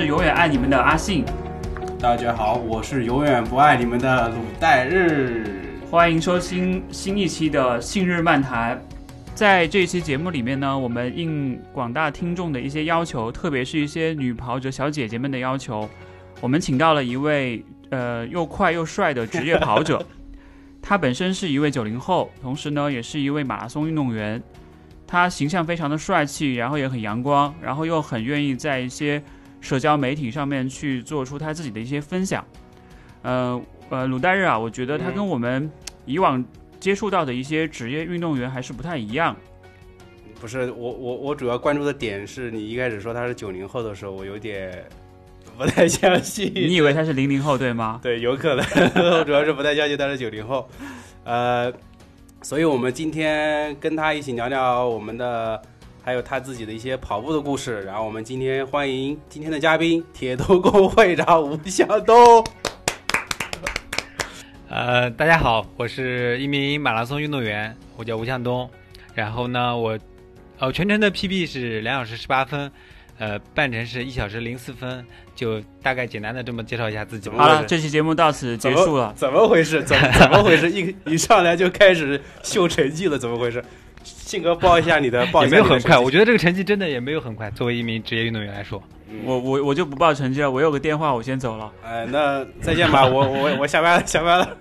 是永远爱你们的阿信。大家好，我是永远不爱你们的鲁代日。欢迎收听新一期的《信日漫谈》。在这一期节目里面呢，我们应广大听众的一些要求，特别是一些女跑者小姐姐们的要求，我们请到了一位呃又快又帅的职业跑者。他本身是一位九零后，同时呢也是一位马拉松运动员。他形象非常的帅气，然后也很阳光，然后又很愿意在一些社交媒体上面去做出他自己的一些分享。呃呃，鲁代日啊，我觉得他跟我们以往接触到的一些职业运动员还是不太一样。不是我我我主要关注的点是你一开始说他是九零后的时候，我有点不太相信。你以为他是零零后对吗？对，有可能，我主要是不太相信他是九零后。呃。所以，我们今天跟他一起聊聊我们的，还有他自己的一些跑步的故事。然后，我们今天欢迎今天的嘉宾——铁头功会长吴向东。呃，大家好，我是一名马拉松运动员，我叫吴向东。然后呢，我，呃，全程的 PB 是两小时十八分。呃，半程是一小时零四分，就大概简单的这么介绍一下自己。好了，这期节目到此结束了。怎么回事？怎么怎么回事？一一上来就开始秀成绩了？怎么回事？信哥报一下你的，报也没有很快。我觉得这个成绩真的也没有很快。作为一名职业运动员来说，我我我就不报成绩了。我有个电话，我先走了。哎，那再见吧。我我我下班了，下班了。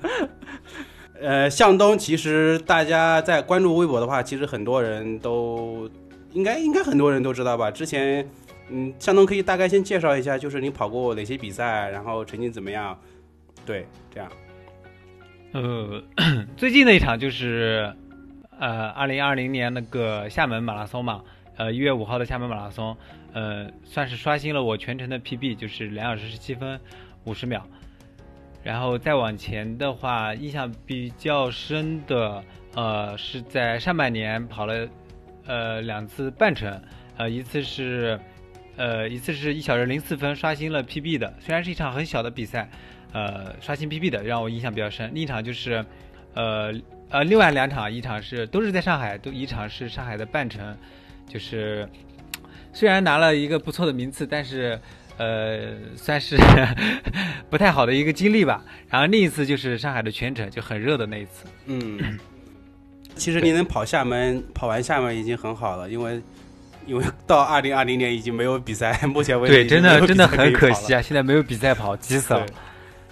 呃，向东，其实大家在关注微博的话，其实很多人都应该应该很多人都知道吧？之前。嗯，向东可以大概先介绍一下，就是你跑过哪些比赛，然后成绩怎么样？对，这样。呃，最近的一场就是呃，二零二零年那个厦门马拉松嘛，呃，一月五号的厦门马拉松，呃，算是刷新了我全程的 PB，就是两小时十七分五十秒。然后再往前的话，印象比较深的，呃，是在上半年跑了呃两次半程，呃，一次是。呃，一次是一小时零四分刷新了 PB 的，虽然是一场很小的比赛，呃，刷新 PB 的让我印象比较深。另一场就是，呃呃，另外两场，一场是都是在上海，都一场是上海的半程，就是虽然拿了一个不错的名次，但是呃，算是 不太好的一个经历吧。然后另一次就是上海的全程，就很热的那一次。嗯，其实你能跑厦门，跑完厦门已经很好了，因为。因为到二零二零年已经没有比赛，目前为止对，真的真的很可惜啊！现在没有比赛跑，急死了。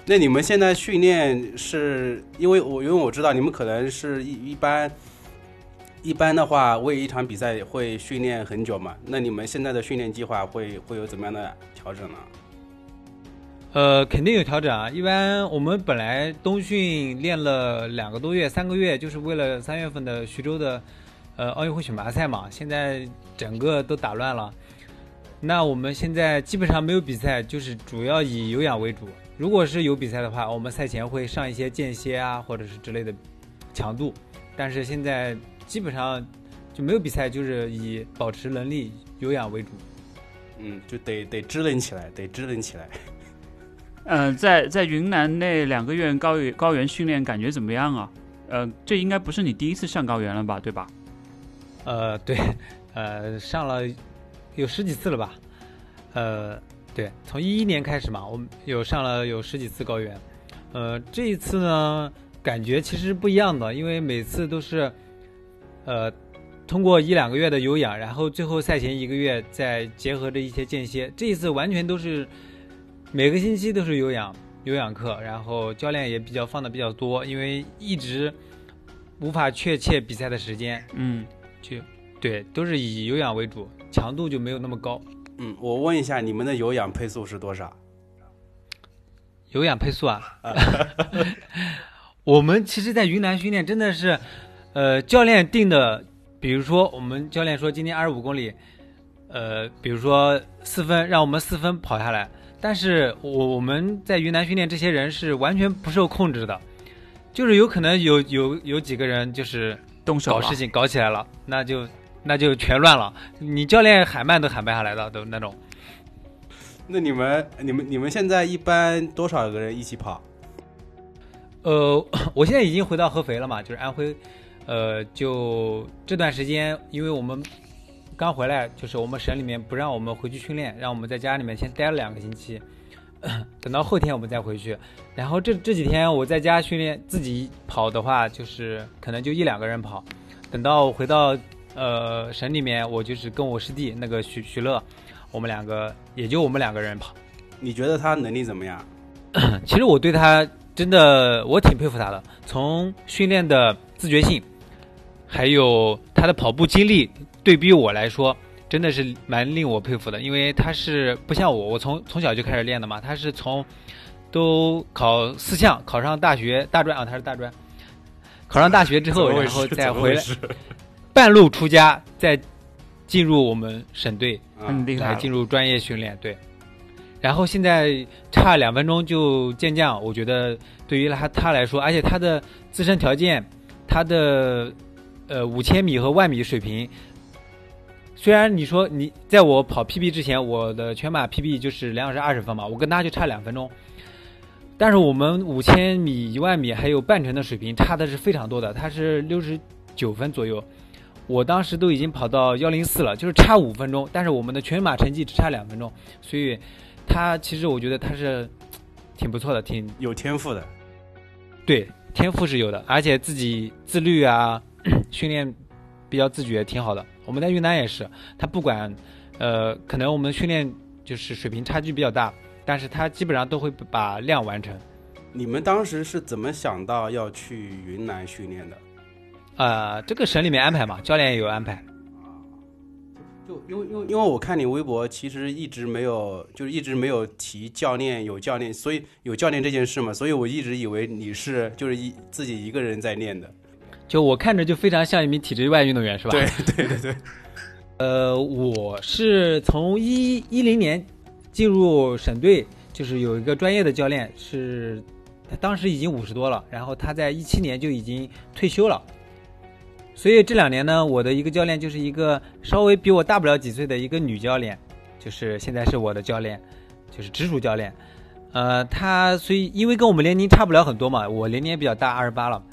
那你们现在训练是因为我因为我知道你们可能是一一般一般的话，为一场比赛会训练很久嘛？那你们现在的训练计划会会有怎么样的调整呢？呃，肯定有调整啊！一般我们本来冬训练了两个多月、三个月，就是为了三月份的徐州的。呃，奥运会选拔赛嘛，现在整个都打乱了。那我们现在基本上没有比赛，就是主要以有氧为主。如果是有比赛的话，我们赛前会上一些间歇啊，或者是之类的强度。但是现在基本上就没有比赛，就是以保持能力、有氧为主。嗯，就得得支棱起来，得支棱起来。嗯，在在云南那两个月高原高原训练感觉怎么样啊？呃，这应该不是你第一次上高原了吧？对吧？呃，对，呃，上了有十几次了吧？呃，对，从一一年开始嘛，我们有上了有十几次高原。呃，这一次呢，感觉其实不一样的，因为每次都是，呃，通过一两个月的有氧，然后最后赛前一个月再结合着一些间歇。这一次完全都是每个星期都是有氧有氧课，然后教练也比较放的比较多，因为一直无法确切比赛的时间。嗯。就对，都是以有氧为主，强度就没有那么高。嗯，我问一下，你们的有氧配速是多少？有氧配速啊？我们其实，在云南训练真的是，呃，教练定的，比如说我们教练说今天二十五公里，呃，比如说四分，让我们四分跑下来。但是我我们在云南训练，这些人是完全不受控制的，就是有可能有有有几个人就是。动手搞事情搞起来了，那就那就全乱了。你教练喊慢都喊不下来的，都那种。那你们你们你们现在一般多少个人一起跑？呃，我现在已经回到合肥了嘛，就是安徽。呃，就这段时间，因为我们刚回来，就是我们省里面不让我们回去训练，让我们在家里面先待了两个星期，等到后天我们再回去。然后这这几天我在家训练，自己跑的话，就是可能就一两个人跑。等到回到呃省里面，我就是跟我师弟那个徐徐乐，我们两个也就我们两个人跑。你觉得他能力怎么样？其实我对他真的我挺佩服他的，从训练的自觉性，还有他的跑步经历，对比我来说，真的是蛮令我佩服的。因为他是不像我，我从从小就开始练的嘛，他是从都考四项，考上大学大专啊，他是大专，考上大学之后，然后再回来，半路出家，再进入我们省队，很厉害，进入专业训练，对。然后现在差两分钟就健将，我觉得对于他他来说，而且他的自身条件，他的呃五千米和万米水平，虽然你说你在我跑 PB 之前，我的全马 PB 就是两小时二十分嘛，我跟他就差两分钟，但是我们五千米、一万米还有半程的水平差的是非常多的，他是六十九分左右，我当时都已经跑到幺零四了，就是差五分钟，但是我们的全马成绩只差两分钟，所以。他其实我觉得他是挺不错的，挺有天赋的。对，天赋是有的，而且自己自律啊，训练比较自觉，挺好的。我们在云南也是，他不管呃，可能我们训练就是水平差距比较大，但是他基本上都会把量完成。你们当时是怎么想到要去云南训练的？啊，这个省里面安排嘛，教练也有安排。就因为因为因为我看你微博，其实一直没有，就是一直没有提教练有教练，所以有教练这件事嘛，所以我一直以为你是就是一自己一个人在练的。就我看着就非常像一名体制外运动员，是吧？对 对对对。呃，我是从一一零年进入省队，就是有一个专业的教练，是他当时已经五十多了，然后他在一七年就已经退休了。所以这两年呢，我的一个教练就是一个稍微比我大不了几岁的一个女教练，就是现在是我的教练，就是直属教练。呃，她所以因为跟我们年龄差不了很多嘛，我年龄也比较大，二十八了。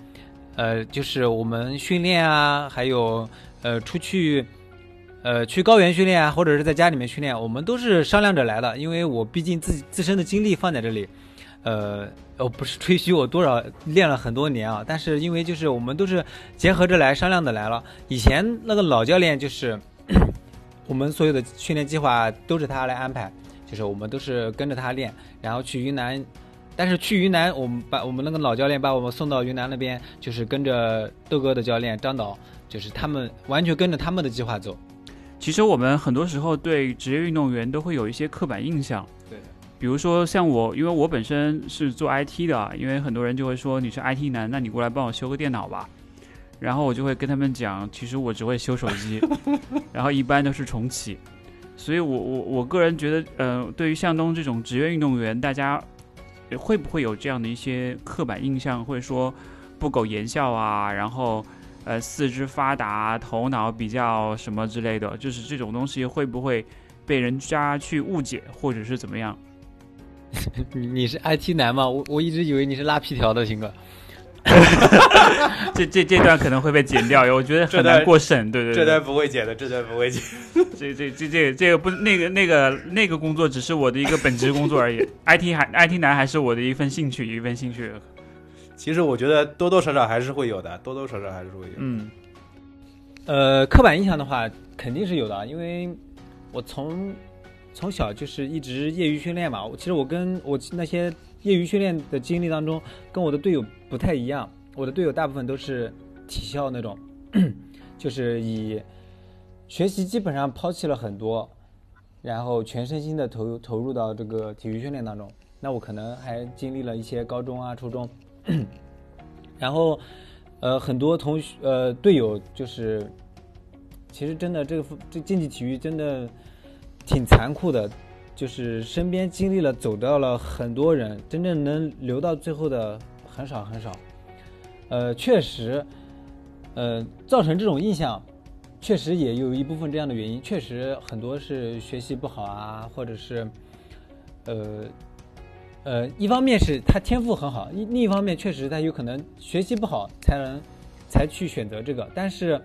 呃，就是我们训练啊，还有呃出去，呃去高原训练啊，或者是在家里面训练，我们都是商量着来的，因为我毕竟自己自身的精力放在这里，呃。我，不是吹嘘，我多少练了很多年啊！但是因为就是我们都是结合着来商量的来了。以前那个老教练就是 我们所有的训练计划都是他来安排，就是我们都是跟着他练，然后去云南。但是去云南，我们把我们那个老教练把我们送到云南那边，就是跟着豆哥的教练张导，就是他们完全跟着他们的计划走。其实我们很多时候对职业运动员都会有一些刻板印象。对。比如说像我，因为我本身是做 IT 的，因为很多人就会说你是 IT 男，那你过来帮我修个电脑吧。然后我就会跟他们讲，其实我只会修手机，然后一般都是重启。所以我我我个人觉得，呃，对于向东这种职业运动员，大家会不会有这样的一些刻板印象，或者说不苟言笑啊，然后呃四肢发达，头脑比较什么之类的，就是这种东西会不会被人家去误解，或者是怎么样？你是 IT 男吗？我我一直以为你是拉皮条的，鑫哥。这这这段可能会被剪掉，我觉得很难过审。对对，这段不会剪的，这段不会剪。这这这这这个不那个那个那个工作，只是我的一个本职工作而已。IT 还 IT 男还是我的一份兴趣，一份兴趣。其实我觉得多多少少还是会有的，多多少少还是会有。嗯。呃，刻板印象的话，肯定是有的，因为我从。从小就是一直业余训练嘛，其实我跟我那些业余训练的经历当中，跟我的队友不太一样。我的队友大部分都是体校那种，就是以学习基本上抛弃了很多，然后全身心的投投入到这个体育训练当中。那我可能还经历了一些高中啊、初中，然后呃很多同学呃队友就是，其实真的这个这竞技体育真的。挺残酷的，就是身边经历了走掉了很多人，真正能留到最后的很少很少。呃，确实，呃，造成这种印象，确实也有一部分这样的原因。确实很多是学习不好啊，或者是，呃，呃，一方面是他天赋很好，另另一方面确实他有可能学习不好才能才去选择这个。但是，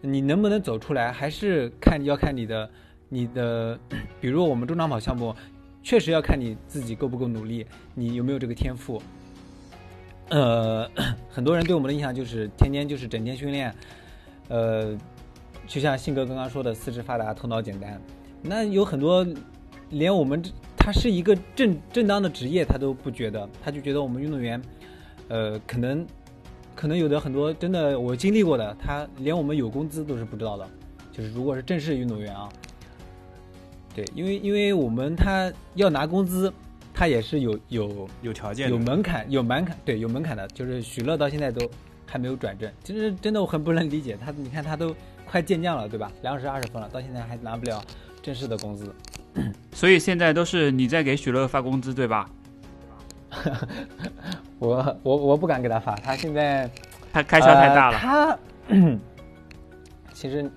你能不能走出来，还是看要看你的你的，比如我们中长跑项目，确实要看你自己够不够努力，你有没有这个天赋。呃，很多人对我们的印象就是天天就是整天训练，呃，就像信哥刚刚说的，四肢发达，头脑简单。那有很多连我们这他是一个正正当的职业，他都不觉得，他就觉得我们运动员，呃，可能可能有的很多真的我经历过的，他连我们有工资都是不知道的。就是如果是正式运动员啊，对，因为因为我们他要拿工资。他也是有有有条件、有门槛、有门槛，对，有门槛的。就是许乐到现在都还没有转正，其实真的我很不能理解他。你看他都快健将了，对吧？两小时二十分了，到现在还拿不了正式的工资。所以现在都是你在给许乐发工资，对吧？我我我不敢给他发，他现在他开销太大了。他 其实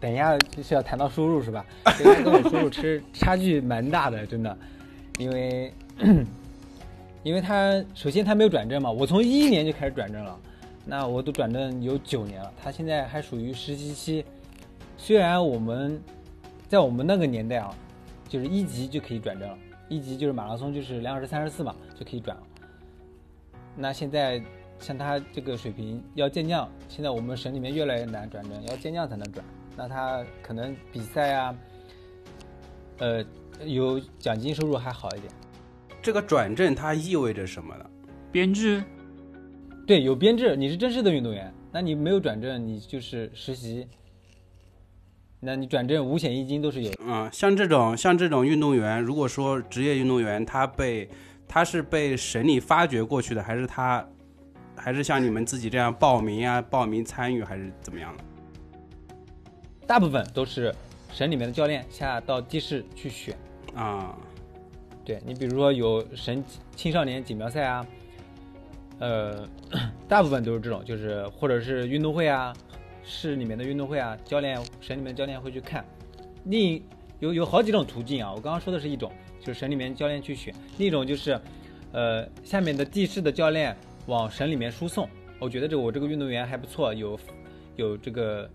等一下是要谈到收入是吧？跟我收入其实差距蛮大的，真的。因为，因为他首先他没有转正嘛，我从一一年就开始转正了，那我都转正有九年了，他现在还属于实习期。虽然我们在我们那个年代啊，就是一级就可以转正了，一级就是马拉松就是两小时三十四嘛就可以转了。那现在像他这个水平要健将，现在我们省里面越来越难转正，要健将才能转。那他可能比赛啊，呃。有奖金收入还好一点，这个转正它意味着什么呢？编制，对，有编制。你是正式的运动员，那你没有转正，你就是实习。那你转正五险一金都是有。嗯，像这种像这种运动员，如果说职业运动员他被他是被省里发掘过去的，还是他还是像你们自己这样报名啊、报名参与，还是怎么样的？大部分都是省里面的教练下到地市去选。啊，对你比如说有省青少年锦标赛啊，呃，大部分都是这种，就是或者是运动会啊，市里面的运动会啊，教练省里面教练会去看。另有有好几种途径啊，我刚刚说的是一种，就是省里面教练去选；另一种就是，呃，下面的地市的教练往省里面输送。我觉得这我这个运动员还不错，有有这个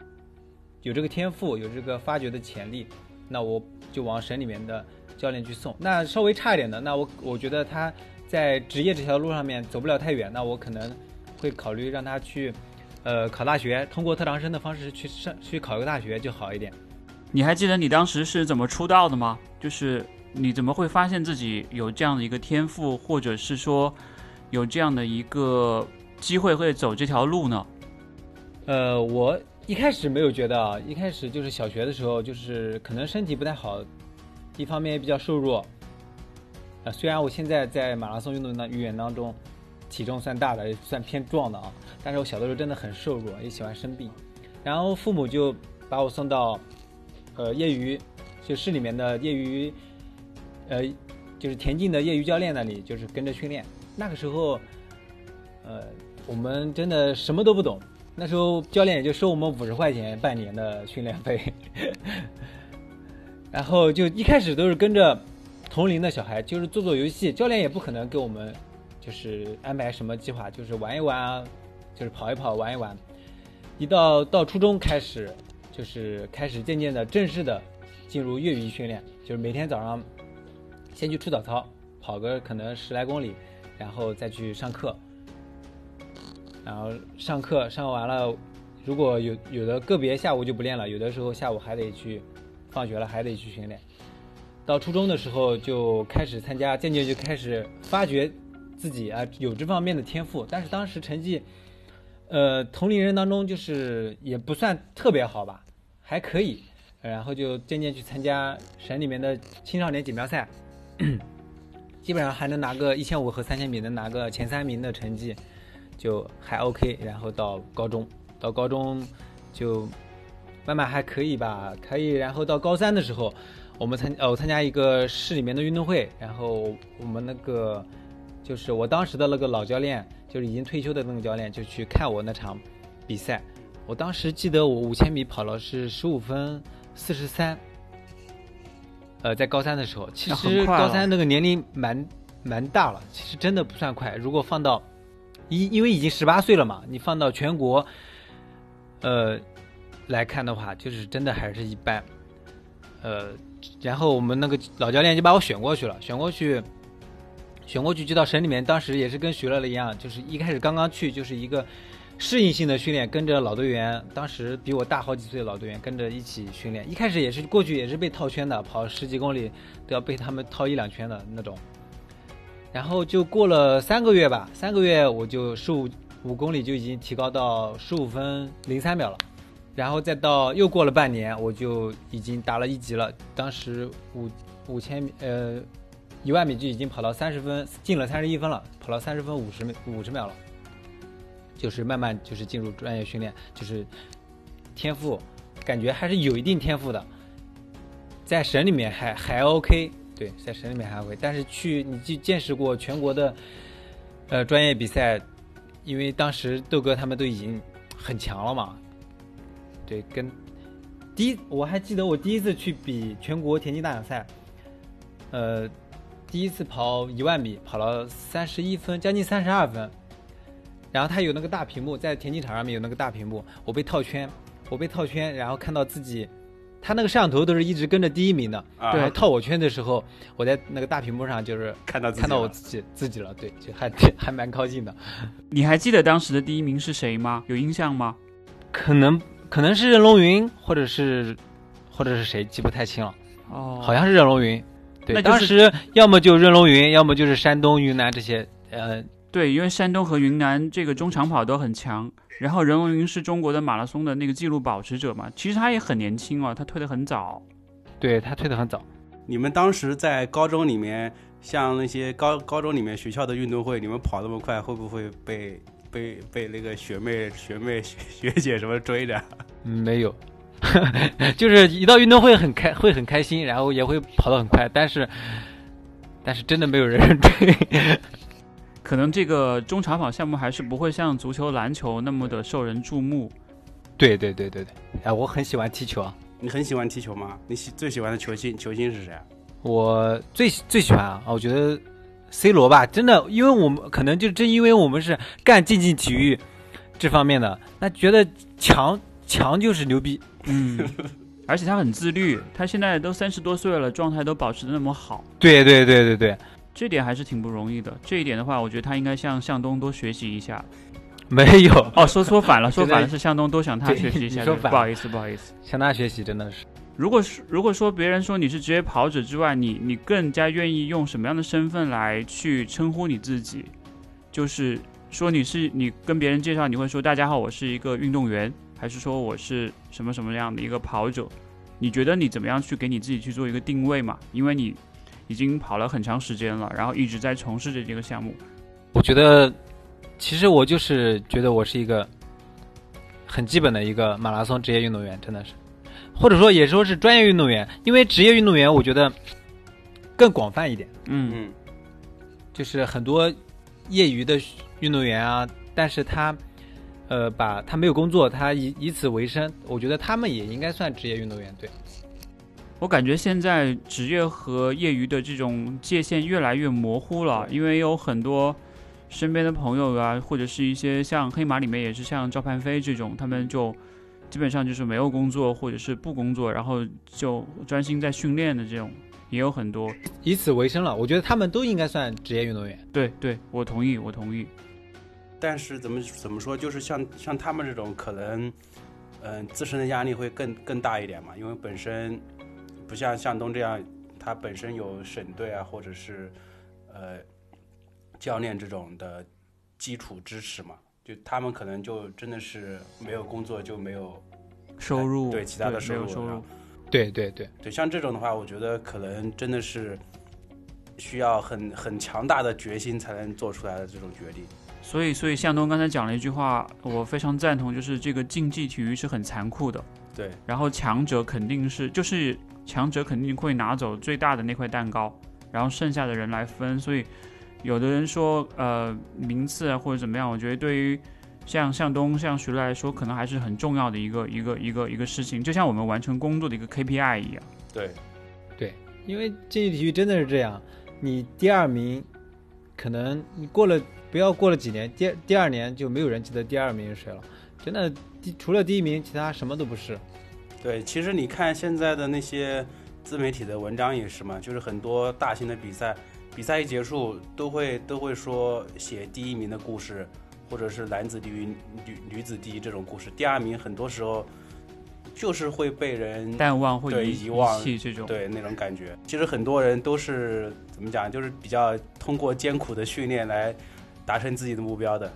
有这个天赋，有这个发掘的潜力，那我就往省里面的。教练去送，那稍微差一点的，那我我觉得他在职业这条路上面走不了太远，那我可能会考虑让他去，呃，考大学，通过特长生的方式去上去考一个大学就好一点。你还记得你当时是怎么出道的吗？就是你怎么会发现自己有这样的一个天赋，或者是说有这样的一个机会会走这条路呢？呃，我一开始没有觉得啊，一开始就是小学的时候，就是可能身体不太好。一方面也比较瘦弱，啊，虽然我现在在马拉松运动的员当中，体重算大的，也算偏壮的啊，但是我小的时候真的很瘦弱，也喜欢生病，然后父母就把我送到，呃，业余，就市里面的业余，呃，就是田径的业余教练那里，就是跟着训练。那个时候，呃，我们真的什么都不懂，那时候教练也就收我们五十块钱半年的训练费。然后就一开始都是跟着同龄的小孩，就是做做游戏，教练也不可能给我们就是安排什么计划，就是玩一玩啊，就是跑一跑，玩一玩。一到到初中开始，就是开始渐渐的正式的进入业余训练，就是每天早上先去出早操，跑个可能十来公里，然后再去上课。然后上课上完了，如果有有的个别下午就不练了，有的时候下午还得去。放学了还得去训练，到初中的时候就开始参加，渐渐就开始发掘自己啊有这方面的天赋，但是当时成绩，呃同龄人当中就是也不算特别好吧，还可以，然后就渐渐去参加省里面的青少年锦标赛，基本上还能拿个一千五和三千米能拿个前三名的成绩，就还 OK，然后到高中，到高中就。慢慢还可以吧，可以。然后到高三的时候，我们参呃我参加一个市里面的运动会，然后我们那个就是我当时的那个老教练，就是已经退休的那个教练，就去看我那场比赛。我当时记得我五千米跑了是十五分四十三，呃，在高三的时候，其实高三那个年龄蛮蛮大了，其实真的不算快。如果放到因，因为已经十八岁了嘛，你放到全国，呃。来看的话，就是真的还是一般。呃，然后我们那个老教练就把我选过去了，选过去，选过去就到省里面，当时也是跟徐乐乐一样，就是一开始刚刚去就是一个适应性的训练，跟着老队员，当时比我大好几岁的老队员跟着一起训练。一开始也是过去也是被套圈的，跑十几公里都要被他们套一两圈的那种。然后就过了三个月吧，三个月我就十五五公里就已经提高到十五分零三秒了。然后再到又过了半年，我就已经达了一级了。当时五五千米呃一万米就已经跑到三十分，进了三十一分了，跑到三十分五十秒五十秒了。就是慢慢就是进入专业训练，就是天赋，感觉还是有一定天赋的。在省里面还还 OK，对，在省里面还会但是去你去见识过全国的呃专业比赛，因为当时豆哥他们都已经很强了嘛。对，跟第一我还记得我第一次去比全国田径大奖赛，呃，第一次跑一万米，跑了三十一分，将近三十二分。然后他有那个大屏幕，在田径场上面有那个大屏幕，我被套圈，我被套圈，然后看到自己，他那个摄像头都是一直跟着第一名的，啊然后套我圈的时候，我在那个大屏幕上就是看到自己看到我自己自己了，对，就还 还蛮高兴的。你还记得当时的第一名是谁吗？有印象吗？可能可能是任龙云，或者是或者是谁，记不太清了。哦，好像是任龙云。对，那就是当时要么就任龙云，要么就是山东、云南这些。呃，对，因为山东和云南这个中长跑都很强，然后任文云是中国的马拉松的那个纪录保持者嘛，其实他也很年轻哦，他退得很早。对他退得很早。你们当时在高中里面，像那些高高中里面学校的运动会，你们跑那么快，会不会被被被那个学妹学妹学学姐什么追着？嗯没有，就是一到运动会很开，会很开心，然后也会跑得很快，但是但是真的没有人 追。可能这个中长跑项目还是不会像足球、篮球那么的受人注目。对对对对对，哎，我很喜欢踢球啊。你很喜欢踢球吗？你喜最喜欢的球星球星是谁啊？我最最喜欢啊，我觉得 C 罗吧，真的，因为我们可能就正因为我们是干竞技体育这方面的，那觉得强强就是牛逼。嗯，而且他很自律，他现在都三十多岁了，状态都保持的那么好，对对对对对，这点还是挺不容易的。这一点的话，我觉得他应该向向东多学习一下。没有哦，说说反了，说反了，是向东多向他 学习一下。不好意思，不好意思。向他学习，真的是。如果是如果说别人说你是职业跑者之外，你你更加愿意用什么样的身份来去称呼你自己？就是说你是你跟别人介绍，你会说大家好，我是一个运动员，还是说我是什么什么样的一个跑者？你觉得你怎么样去给你自己去做一个定位嘛？因为你已经跑了很长时间了，然后一直在从事着这个项目。我觉得，其实我就是觉得我是一个很基本的一个马拉松职业运动员，真的是，或者说也说是专业运动员，因为职业运动员我觉得更广泛一点，嗯嗯，就是很多业余的运动员啊，但是他呃把他没有工作，他以以此为生，我觉得他们也应该算职业运动员，对。我感觉现在职业和业余的这种界限越来越模糊了，因为有很多身边的朋友啊，或者是一些像黑马里面也是像赵盼飞这种，他们就基本上就是没有工作或者是不工作，然后就专心在训练的这种也有很多。以此为生了，我觉得他们都应该算职业运动员。对对，我同意，我同意。但是怎么怎么说，就是像像他们这种可能，嗯、自身的压力会更更大一点嘛，因为本身不像向东这样，他本身有省队啊，或者是呃教练这种的基础支持嘛，就他们可能就真的是没有工作就没有收入对其他的没收入收入，对对对，对，像这种的话，我觉得可能真的是需要很很强大的决心才能做出来的这种决定。所以所以向东刚才讲了一句话，我非常赞同，就是这个竞技体育是很残酷的。对，然后强者肯定是就是强者肯定会拿走最大的那块蛋糕，然后剩下的人来分。所以有的人说呃名次啊或者怎么样，我觉得对于像向东像徐乐来说，可能还是很重要的一个一个一个一个事情，就像我们完成工作的一个 KPI 一样。对，对因为竞技体育真的是这样，你第二名，可能你过了不要过了几年，第第二年就没有人记得第二名是谁了。真的除了第一名，其他什么都不是。对，其实你看现在的那些自媒体的文章也是嘛，就是很多大型的比赛，比赛一结束都会都会说写第一名的故事，或者是男子第一、女女子第一这种故事，第二名很多时候就是会被人淡忘或对遗遗忘这种。对那种感觉。其实很多人都是怎么讲，就是比较通过艰苦的训练来达成自己的目标的。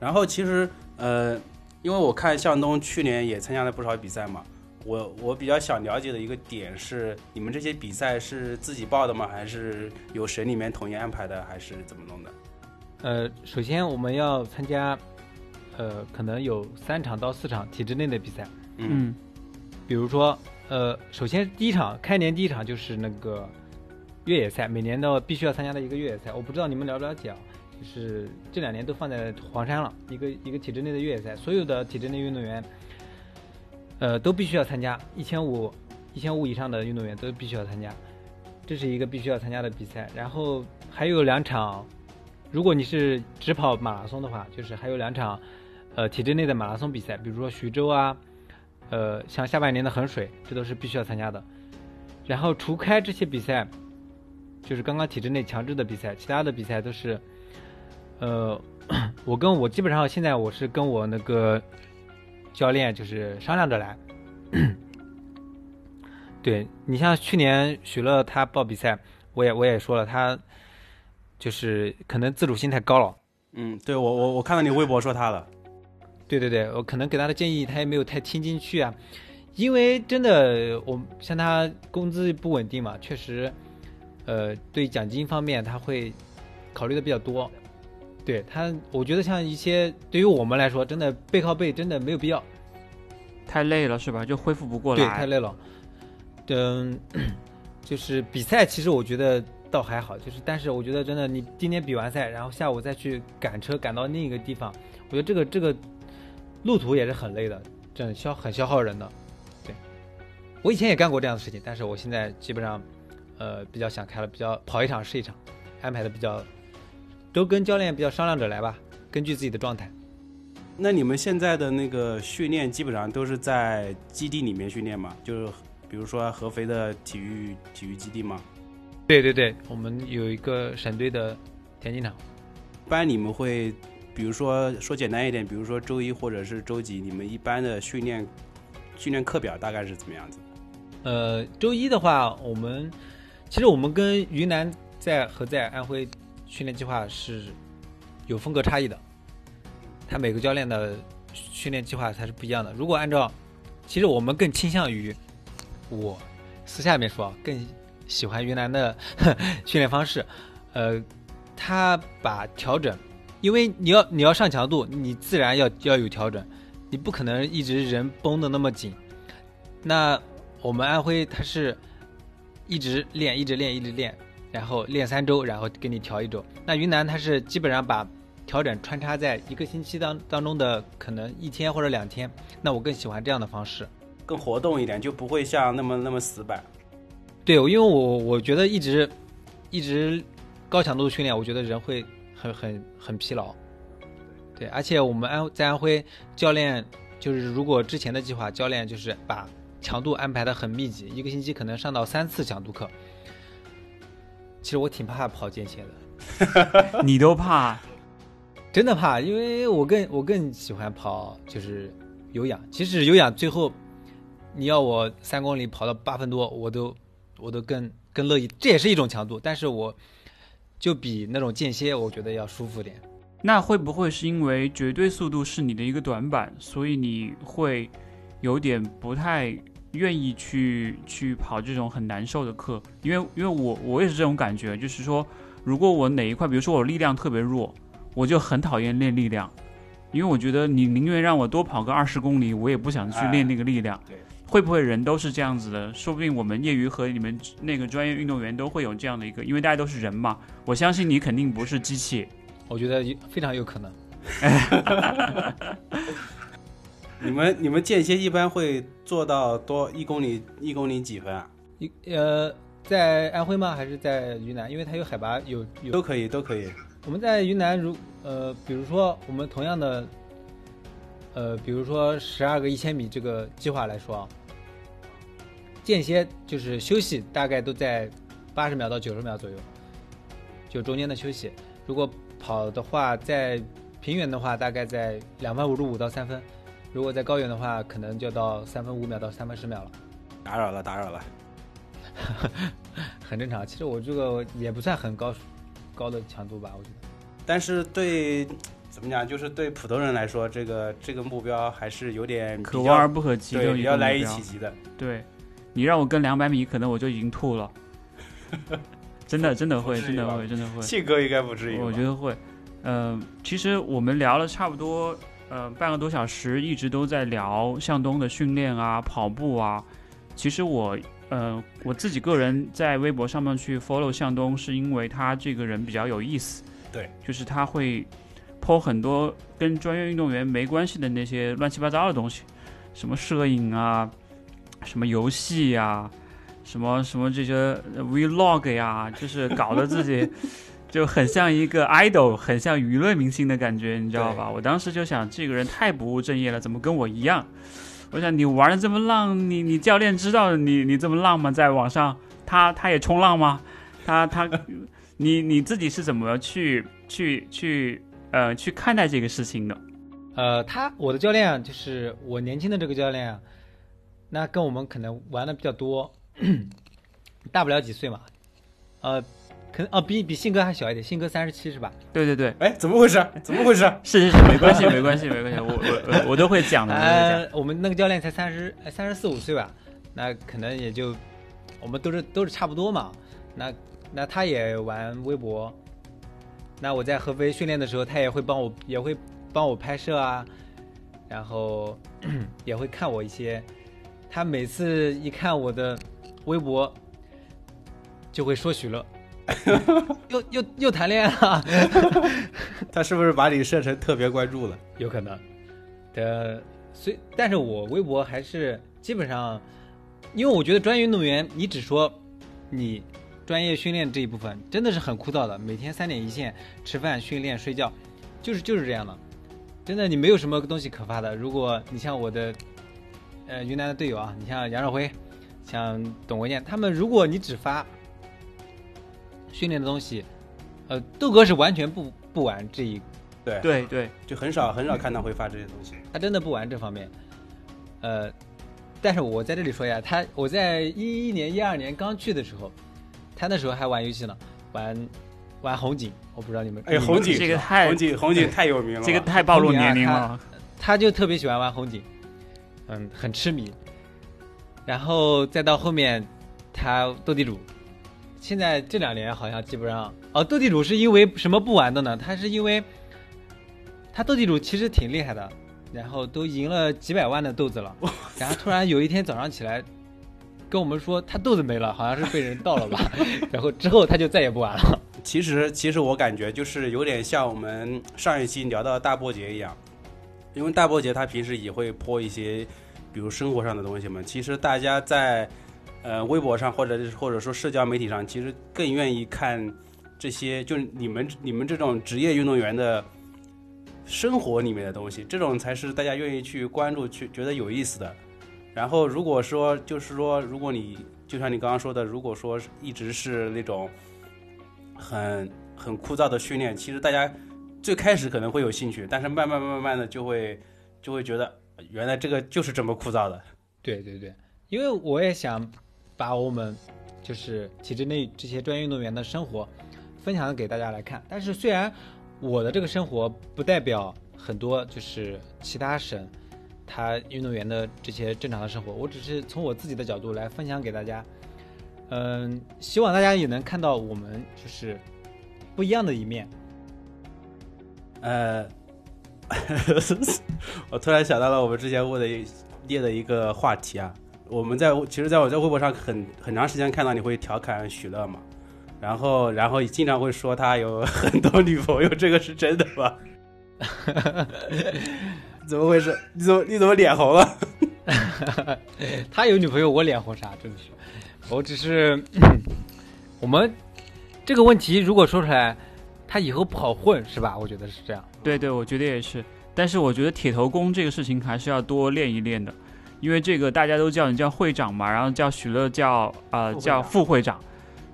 然后其实呃，因为我看向东去年也参加了不少比赛嘛，我我比较想了解的一个点是，你们这些比赛是自己报的吗？还是由省里面统一安排的，还是怎么弄的？呃，首先我们要参加，呃，可能有三场到四场体制内的比赛，嗯比如说，呃，首先第一场开年第一场就是那个越野赛，每年的必须要参加的一个越野赛。我不知道你们了不了解啊？就是这两年都放在黄山了，一个一个体制内的越野赛，所有的体制内运动员，呃，都必须要参加，一千五一千五以上的运动员都必须要参加，这是一个必须要参加的比赛。然后还有两场，如果你是只跑马拉松的话，就是还有两场，呃，体制内的马拉松比赛，比如说徐州啊，呃，像下半年的衡水，这都是必须要参加的。然后除开这些比赛，就是刚刚体制内强制的比赛，其他的比赛都是，呃，我跟我基本上现在我是跟我那个教练就是商量着来。对你像去年许乐他报比赛，我也我也说了，他就是可能自主性太高了。嗯，对我我我看到你微博说他了，对对对，我可能给他的建议他也没有太听进去啊，因为真的我像他工资不稳定嘛，确实，呃，对奖金方面他会考虑的比较多。对他，我觉得像一些对于我们来说，真的背靠背真的没有必要，太累了是吧？就恢复不过来对，来。太累了。嗯，就是比赛，其实我觉得倒还好，就是但是我觉得真的，你今天比完赛，然后下午再去赶车赶到另一个地方，我觉得这个这个路途也是很累的，真的消很消耗人的。对，我以前也干过这样的事情，但是我现在基本上呃比较想开了，比较跑一场是一场，安排的比较都跟教练比较商量着来吧，根据自己的状态。那你们现在的那个训练基本上都是在基地里面训练吗？就是比如说合肥的体育体育基地吗？对对对，我们有一个省队的田径场。一般你们会，比如说说简单一点，比如说周一或者是周几，你们一般的训练训练课表大概是怎么样子？呃，周一的话，我们其实我们跟云南在和在安徽训练计划是有风格差异的，他每个教练的训练计划它是不一样的。如果按照，其实我们更倾向于我私下面说，更喜欢云南的训练方式。呃，他把调整，因为你要你要上强度，你自然要要有调整，你不可能一直人绷得那么紧。那我们安徽它是一直练，一直练，一直练，然后练三周，然后给你调一周。那云南它是基本上把调整穿插在一个星期当当中的可能一天或者两天。那我更喜欢这样的方式。更活动一点，就不会像那么那么死板。对，因为我我觉得一直一直高强度训练，我觉得人会很很很疲劳。对，而且我们安在安徽教练就是如果之前的计划，教练就是把强度安排的很密集，一个星期可能上到三次强度课。其实我挺怕跑间歇的，你都怕？真的怕，因为我更我更喜欢跑就是有氧。其实有氧最后你要我三公里跑到八分多，我都我都更更乐意，这也是一种强度，但是我就比那种间歇我觉得要舒服点。那会不会是因为绝对速度是你的一个短板，所以你会有点不太愿意去去跑这种很难受的课？因为因为我我也是这种感觉，就是说，如果我哪一块，比如说我力量特别弱，我就很讨厌练力量，因为我觉得你宁愿让我多跑个二十公里，我也不想去练那个力量。对，会不会人都是这样子的？说不定我们业余和你们那个专业运动员都会有这样的一个，因为大家都是人嘛。我相信你肯定不是机器。我觉得有非常有可能。你们你们间歇一般会做到多一公里一公里几分啊？一呃，在安徽吗？还是在云南？因为它有海拔，有有都可以都可以。我们在云南如呃，比如说我们同样的呃，比如说十二个一千米这个计划来说啊，间歇就是休息大概都在八十秒到九十秒左右，就中间的休息。如果跑的话，在平原的话，大概在两分五十五到三分；如果在高原的话，可能就到三分五秒到三分十秒了。打扰了，打扰了。很正常，其实我这个也不算很高高的强度吧，我觉得。但是对怎么讲，就是对普通人来说，这个这个目标还是有点可望而不可及的对，一个目比较难以企及的。对，你让我跟两百米，可能我就已经吐了。真的，真的会，真的会，真的会。信哥应该不至于，我觉得会。嗯、其实我们聊了差不多呃半个多小时，一直都在聊向东的训练啊、跑步啊。其实我呃我自己个人在微博上面去 follow 向东，是因为他这个人比较有意思。对，就是他会 po 很多跟专业运动员没关系的那些乱七八糟的东西，什么摄影啊，什么游戏呀、什么什么这些呃 vlog 呀，就是搞得自己 就很像一个 idol，很像娱乐明星的感觉，你知道吧？我当时就想，这个人太不务正业了，怎么跟我一样？我想你玩的这么浪，你你教练知道你你这么浪吗？在网上，他他也冲浪吗？他他，你你自己是怎么去去去呃去看待这个事情的？呃，他我的教练啊就是我年轻的这个教练啊，那跟我们可能玩的比较多，大不了几岁嘛，呃，可能哦比比信哥还小一点，信哥三十七是吧？对对对，哎，怎么回事？怎么回事？是是是，没关系没关系没关系，我我我我都会讲的，我们那个教练才三十三十四五岁吧，那可能也就我们都是都是差不多嘛。那那他也玩微博，那我在合肥训练的时候，他也会帮我也会帮我拍摄啊，然后 也会看我一些。他每次一看我的微博，就会说许乐，又又又谈恋爱了。他是不是把你设成特别关注了？有可能的，所以但是我微博还是基本上，因为我觉得专业运动员，你只说你专业训练这一部分真的是很枯燥的，每天三点一线，吃饭、训练、睡觉，就是就是这样的，真的你没有什么东西可发的。如果你像我的呃云南的队友啊，你像杨少辉，像董国建，他们如果你只发训练的东西，呃，豆哥是完全不不玩这一对，对对，就很少很少看到会发这些东西。他真的不玩这方面，呃，但是我在这里说一下，他我在一一年、一二年刚去的时候，他那时候还玩游戏呢，玩玩红警，我不知道你们哎，红警这个太红警红警太有名了，这个太暴露年龄了。他就特别喜欢玩红警，嗯，很痴迷。然后再到后面，他斗地主，现在这两年好像基本上，哦，斗地主是因为什么不玩的呢？他是因为他斗地主其实挺厉害的，然后都赢了几百万的豆子了，然后突然有一天早上起来跟我们说他豆子没了，好像是被人盗了吧，然后之后他就再也不玩了。其实，其实我感觉就是有点像我们上一期聊到的大波节一样，因为大波节他平时也会泼一些，比如生活上的东西嘛。其实大家在呃微博上或者或者说社交媒体上，其实更愿意看这些，就是你们你们这种职业运动员的生活里面的东西，这种才是大家愿意去关注、去觉得有意思的。然后如果说就是说，如果你就像你刚刚说的，如果说一直是那种很很枯燥的训练，其实大家最开始可能会有兴趣，但是慢慢慢慢的就会就会觉得原来这个就是这么枯燥的。对对对，因为我也想把我们就是体制内这些专业运动员的生活分享给大家来看。但是虽然我的这个生活不代表很多就是其他省他运动员的这些正常的生活，我只是从我自己的角度来分享给大家。嗯，希望大家也能看到我们就是不一样的一面。呃，我突然想到了我们之前问的一列的一个话题啊，我们在其实在我在微博上很很长时间看到你会调侃许乐嘛，然后然后经常会说他有很多女朋友，这个是真的吗？怎么回事？你怎么你怎么脸红了？他有女朋友，我脸红啥？真的是，我只是 我们这个问题如果说出来，他以后不好混，是吧？我觉得是这样。对对，我觉得也是。但是我觉得铁头功这个事情还是要多练一练的，因为这个大家都叫你叫会长嘛，然后叫许乐叫呃叫副会长，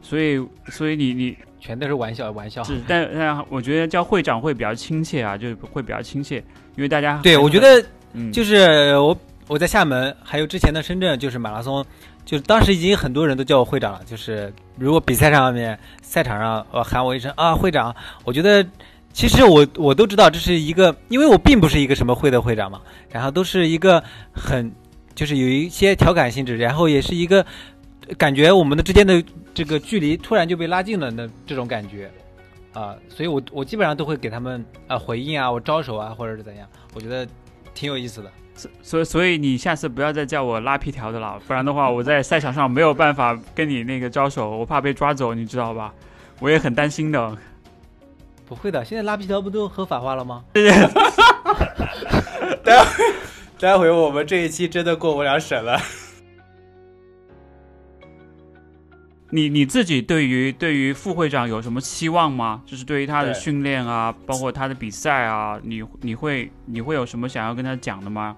所以所以你你全都是玩笑玩笑。是，但但我觉得叫会长会比较亲切啊，就是会比较亲切，因为大家对我觉得嗯就是我我在厦门，还有之前的深圳，就是马拉松，就是当时已经很多人都叫我会长了。就是如果比赛上面赛场上呃喊我一声啊会长，我觉得其实我我都知道这是一个，因为我并不是一个什么会的会长嘛，然后都是一个很就是有一些调侃性质，然后也是一个感觉我们的之间的这个距离突然就被拉近了的这种感觉。啊、所以我我基本上都会给他们啊、回应啊，我招手啊，或者是怎样，我觉得挺有意思的。所以所以你下次不要再叫我拉皮条的了，不然的话我在赛场上没有办法跟你那个招手，我怕被抓走，你知道吧？我也很担心的。不会的，现在拉皮条不都合法化了吗？待会我们这一期真的过不了审了。你你自己对于对于副会长有什么期望吗？就是对于他的训练啊，包括他的比赛啊，你你会你会有什么想要跟他讲的吗？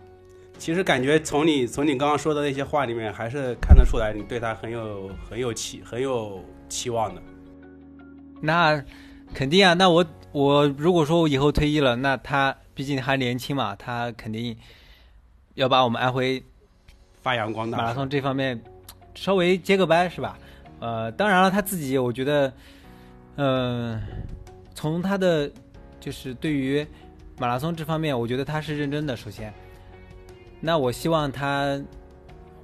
其实感觉从你从你刚刚说的那些话里面，还是看得出来你对他很有很有期很有期望的。那肯定啊，那我我如果说我以后退役了，那他毕竟还年轻嘛，他肯定要把我们安徽发扬光大。马拉松这方面稍微接个班，是吧？呃，当然了，他自己我觉得，嗯、从他的就是对于马拉松这方面，我觉得他是认真的。首先，那我希望他，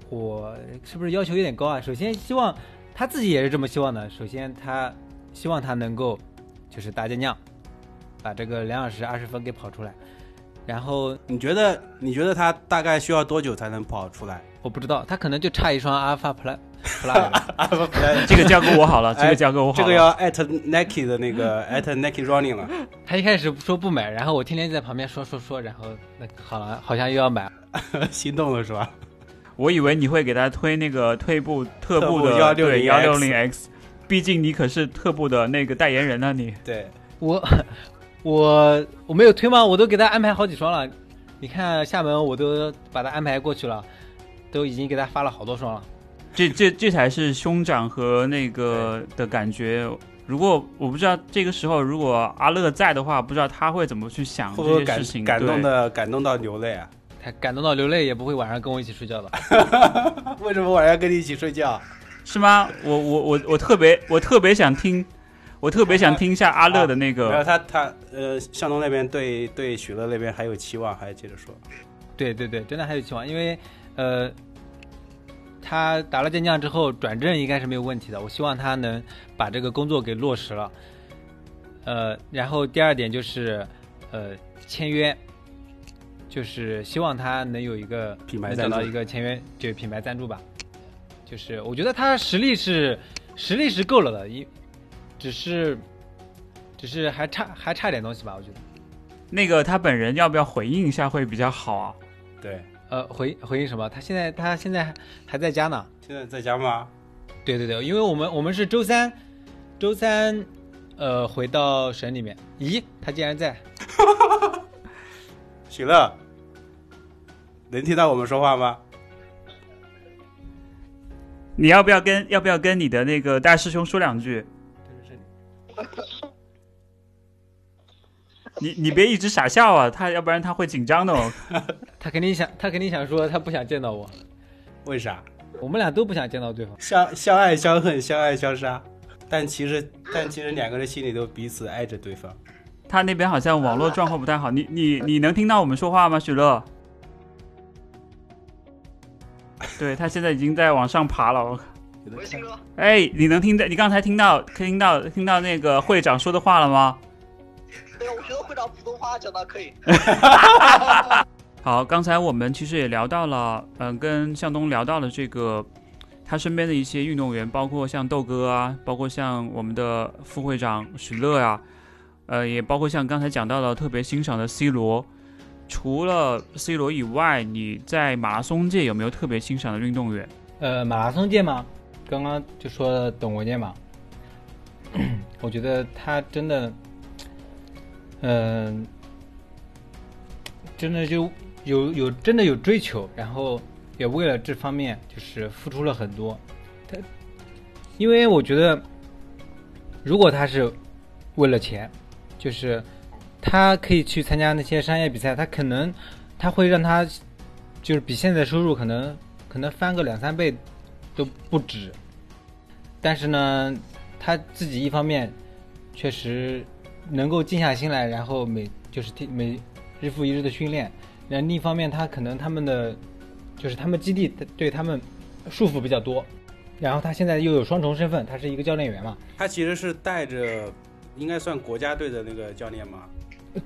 我是不是要求有点高啊？首先，希望他自己也是这么希望的。首先，他希望他能够就是打健将，把这个两小时二十分给跑出来。然后你觉得你觉得他大概需要多久才能跑出来？我不知道，他可能就差一双 Alpha Plus Plus 吧。啊不不，哎 这个交给我好了，这个交给我好了。这个要艾特 Nike 的那个艾特 Nike Running 了，他一开始说不买，然后我天天在旁边说说说，然后那好了，好像又要买。心动了是吧？我以为你会给他推那个退步特步的特步对 160X 幺六零 X，毕竟你可是特步的那个代言人呢、你。对，我我我没有推吗？我都给他安排好几双了。你看厦门，我都把他安排过去了，都已经给他发了好多双了。这这这才是兄长和那个的感觉。如果我不知道这个时候如果阿乐在的话，不知道他会怎么去想这些事情。感动的感动到流泪啊？他感动到流泪，也不会晚上跟我一起睡觉的。为什么晚上跟你一起睡觉？是吗？我我我我特别我特别想听，我特别想听一下阿乐的那个没有个。他他呃，向东那边对对许乐那边还有期望，还接着说。对对对，真的还有期望，因为呃，他打了健将之后转正应该是没有问题的。我希望他能把这个工作给落实了。呃，然后第二点就是呃签约，就是希望他能有一个品牌赞助能找到一个签约，就品牌赞助吧。就是我觉得他实力是实力是够了的，一只是只是还差还差点东西吧，我觉得。那个他本人要不要回应一下会比较好啊？对，呃，回回应什么？他现在他现在还还在家呢。现在在家吗？对对对，因为我们我们是周三，周三，呃，回到省里面。咦，他竟然在？许乐，能听到我们说话吗？你要不要跟要不要跟你的那个大师兄说两句？你你别一直傻笑啊，他要不然他会紧张的哦。他肯定想，他肯定想说他不想见到我，为啥？我们俩都不想见到对方。相相爱相恨，相爱相杀。但其实，但其实两个人心里都彼此爱着对方。他那边好像网络状况不太好，你你你能听到我们说话吗，许乐？对他现在已经在往上爬了。喂，鑫哥，哎，你能听到？你刚才听到听到听到那个会长说的话了吗？对啊，我觉得会长普通话讲的可以。好，刚才我们其实也聊到了，嗯、跟向东聊到了这个他身边的一些运动员，包括像豆哥啊，包括像我们的副会长许乐啊、呃，也包括像刚才讲到了特别欣赏的 C 罗。除了 C 罗以外，你在马拉松界有没有特别欣赏的运动员？呃，马拉松界嘛，刚刚就说了董国建嘛，我觉得他真的嗯、真的就有有真的有追求，然后也为了这方面就是付出了很多。他因为我觉得，如果他是为了钱，就是他可以去参加那些商业比赛，他可能他会让他就是比现在收入可能可能翻个两三倍都不止。但是呢，他自己一方面确实能够静下心来，然后每就是天每日复一日的训练，然后另一方面他可能他们的就是他们基地对他们束缚比较多，然后他现在又有双重身份，他是一个教练员嘛，他其实是带着，应该算国家队的那个教练嘛？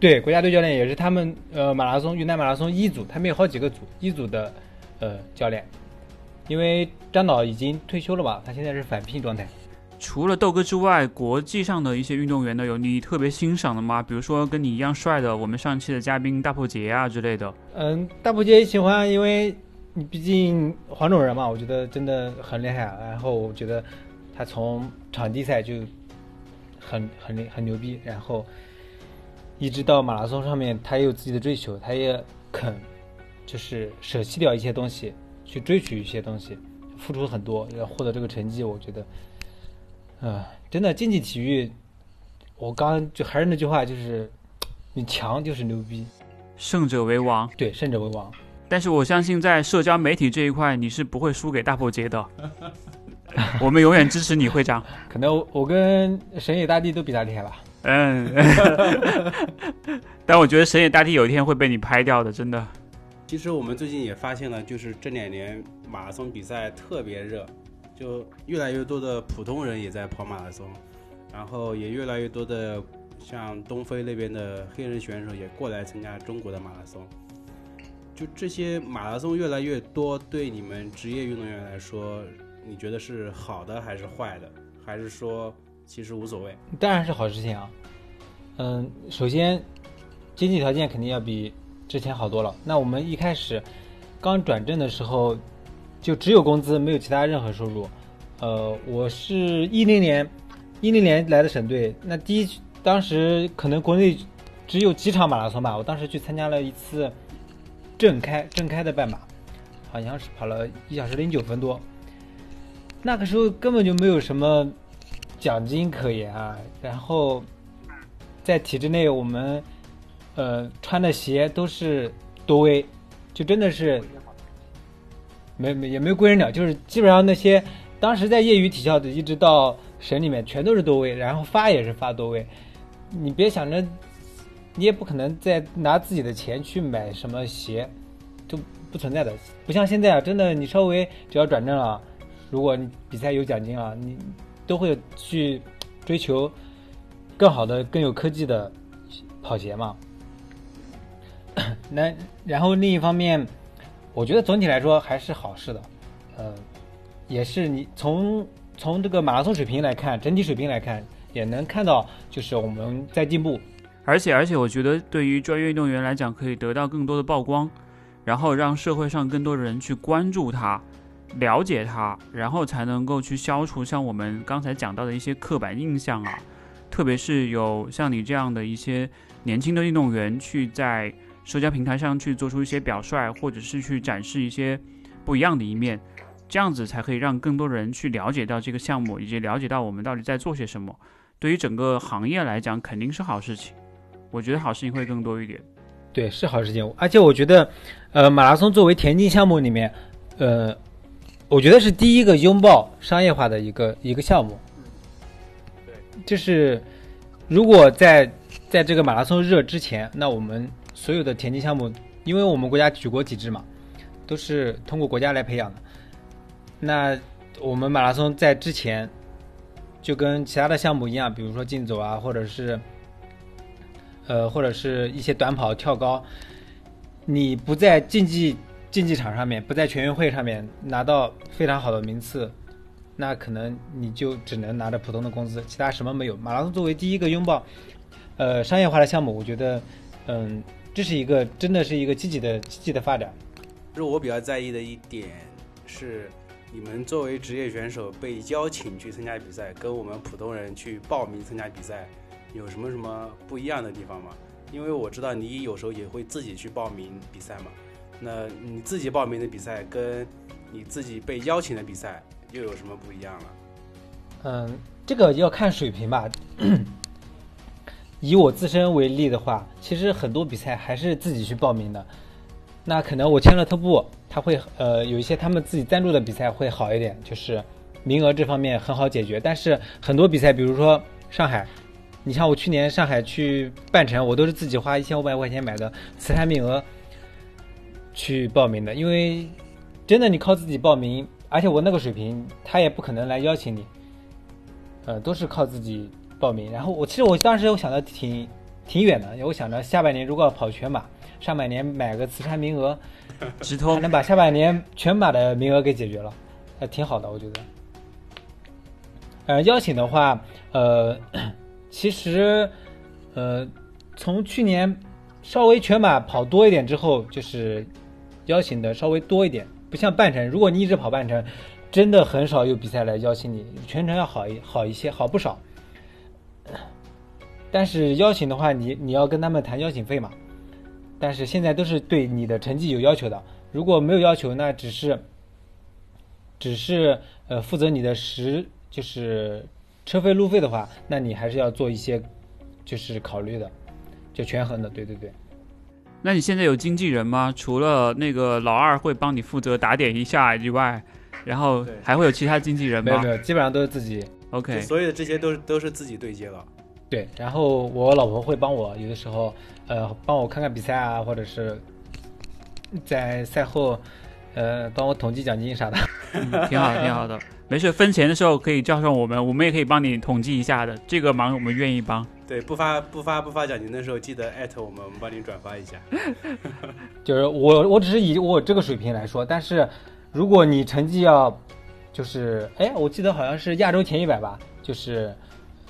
对，国家队教练也是他们呃马拉松云南马拉松一组，他们有好几个组一组的呃教练，因为张导已经退休了吧，他现在是返聘状态。除了豆哥之外，国际上的一些运动员呢，有你特别欣赏的吗？比如说跟你一样帅的，我们上期的嘉宾大破杰啊之类的。嗯，大破节喜欢，因为你毕竟黄种人嘛，我觉得真的很厉害啊。然后我觉得他从场地赛就很很厉很牛逼，然后一直到马拉松上面，他也有自己的追求，他也肯就是舍弃掉一些东西去追求一些东西，付出很多，要获得这个成绩，我觉得，啊、真的竞技体育，我刚刚就还是那句话，就是你强就是牛逼，胜者为王，对，胜者为王。但是我相信在社交媒体这一块，你是不会输给大破节的。我们永远支持你，会长。可能我我跟神野大帝都比他厉害吧。嗯，但我觉得神野大帝有一天会被你拍掉的，真的。其实我们最近也发现了，就是这两年马拉松比赛特别热，就越来越多的普通人也在跑马拉松，然后也越来越多的像东非那边的黑人选手也过来参加中国的马拉松。就这些马拉松越来越多，对你们职业运动员来说，你觉得是好的还是坏的？还是说其实无所谓？当然是好事情啊。嗯，首先经济条件肯定要比之前好多了。那我们一开始刚转正的时候，就只有工资，没有其他任何收入。呃，我是一零年一零年来的省队，那第一当时可能国内只有几场马拉松吧，我当时去参加了一次正开正开的半马，好像是跑了一小时零九分多。那个时候根本就没有什么奖金可言啊，然后在体制内我们呃穿的鞋都是多威，就真的是没没也没有贵人鸟，就是基本上那些当时在业余体校的，一直到省里面全都是多威，然后发也是发多威，你别想着你也不可能再拿自己的钱去买什么鞋，就不存在的，不像现在啊，真的你稍微只要转正了。如果你比赛有奖金啊，你都会去追求更好的、更有科技的跑鞋嘛。那然后另一方面，我觉得总体来说还是好事的，呃，也是你从从这个马拉松水平来看，整体水平来看，也能看到就是我们在进步。而且而且，我觉得对于专业运动员来讲，可以得到更多的曝光，然后让社会上更多人去关注他。了解他，然后才能够去消除像我们刚才讲到的一些刻板印象啊，特别是有像你这样的一些年轻的运动员去在社交平台上去做出一些表率，或者是去展示一些不一样的一面，这样子才可以让更多人去了解到这个项目，以及了解到我们到底在做些什么。对于整个行业来讲，肯定是好事情。我觉得好事情会更多一点。对，是好事情。而且我觉得，呃，马拉松作为田径项目里面，呃。我觉得是第一个拥抱商业化的一个一个项目。对，就是如果在在这个马拉松热之前，那我们所有的田径项目，因为我们国家举国体制嘛，都是通过国家来培养的。那我们马拉松在之前就跟其他的项目一样，比如说竞走啊，或者是呃，或者是一些短跑、跳高，你不在竞技。竞技场上面不在全运会上面拿到非常好的名次，那可能你就只能拿着普通的工资，其他什么没有。马拉松作为第一个拥抱，呃，商业化的项目，我觉得，嗯，这是一个真的是一个积极的积极的发展。就是我比较在意的一点是，你们作为职业选手被邀请去参加比赛，跟我们普通人去报名参加比赛有什么什么不一样的地方吗？因为我知道你有时候也会自己去报名比赛嘛。那你自己报名的比赛跟你自己被邀请的比赛又有什么不一样了？嗯，这个要看水平吧。以我自身为例的话，其实很多比赛还是自己去报名的。那可能我签了特步，他会呃有一些他们自己赞助的比赛会好一点，就是名额这方面很好解决。但是很多比赛，比如说上海，你像我去年上海去半程，我都是自己花一千五百块钱买的慈善名额去报名的，因为真的你靠自己报名，而且我那个水平，他也不可能来邀请你，呃，都是靠自己报名。然后我其实我当时我想的挺挺远的，我想着下半年如果要跑全马，上半年买个慈善名额，直通能把下半年全马的名额给解决了，还挺好的，我觉得。呃，邀请的话，呃，其实，呃，从去年稍微全马跑多一点之后，就是邀请的稍微多一点，不像半程，如果你一直跑半程，真的很少有比赛来邀请你，全程要好一好一些，好不少。但是邀请的话，你你要跟他们谈邀请费嘛。但是现在都是对你的成绩有要求的，如果没有要求，那只是只是呃负责你的时就是车费路费的话，那你还是要做一些就是考虑的，就权衡的，对对对。那你现在有经纪人吗？除了那个老二会帮你负责打点一下以外，然后还会有其他经纪人吗没有没有，基本上都是自己？OK，所有的这些都是都是自己对接了。对，然后我老婆会帮我，有的时候呃帮我看看比赛啊，或者是在赛后呃帮我统计奖金啥的。嗯挺好，挺好的。没事，分钱的时候可以叫上我们，我们也可以帮你统计一下的。这个忙我们愿意帮。对，不发不发不发奖金的时候，记得艾特我们，我们帮你转发一下。就是我我只是以我这个水平来说，但是如果你成绩要就是哎，我记得好像是亚洲前一百吧，就是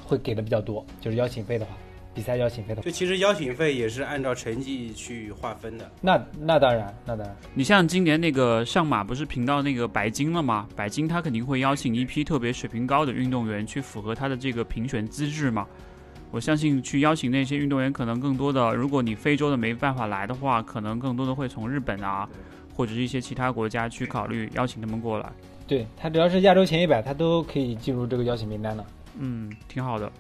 会给的比较多，就是邀请费的话，比赛邀请费的话，就其实邀请费也是按照成绩去划分的。那那当然那当然，你像今年那个上马不是评到那个白金了吗？白金他肯定会邀请一批特别水平高的运动员去符合他的这个评选资质嘛。我相信去邀请那些运动员，可能更多的，如果你非洲的没办法来的话，可能更多的会从日本啊，或者是一些其他国家去考虑邀请他们过来。对他只要是亚洲前一百，他都可以进入这个邀请名单的。嗯，挺好的。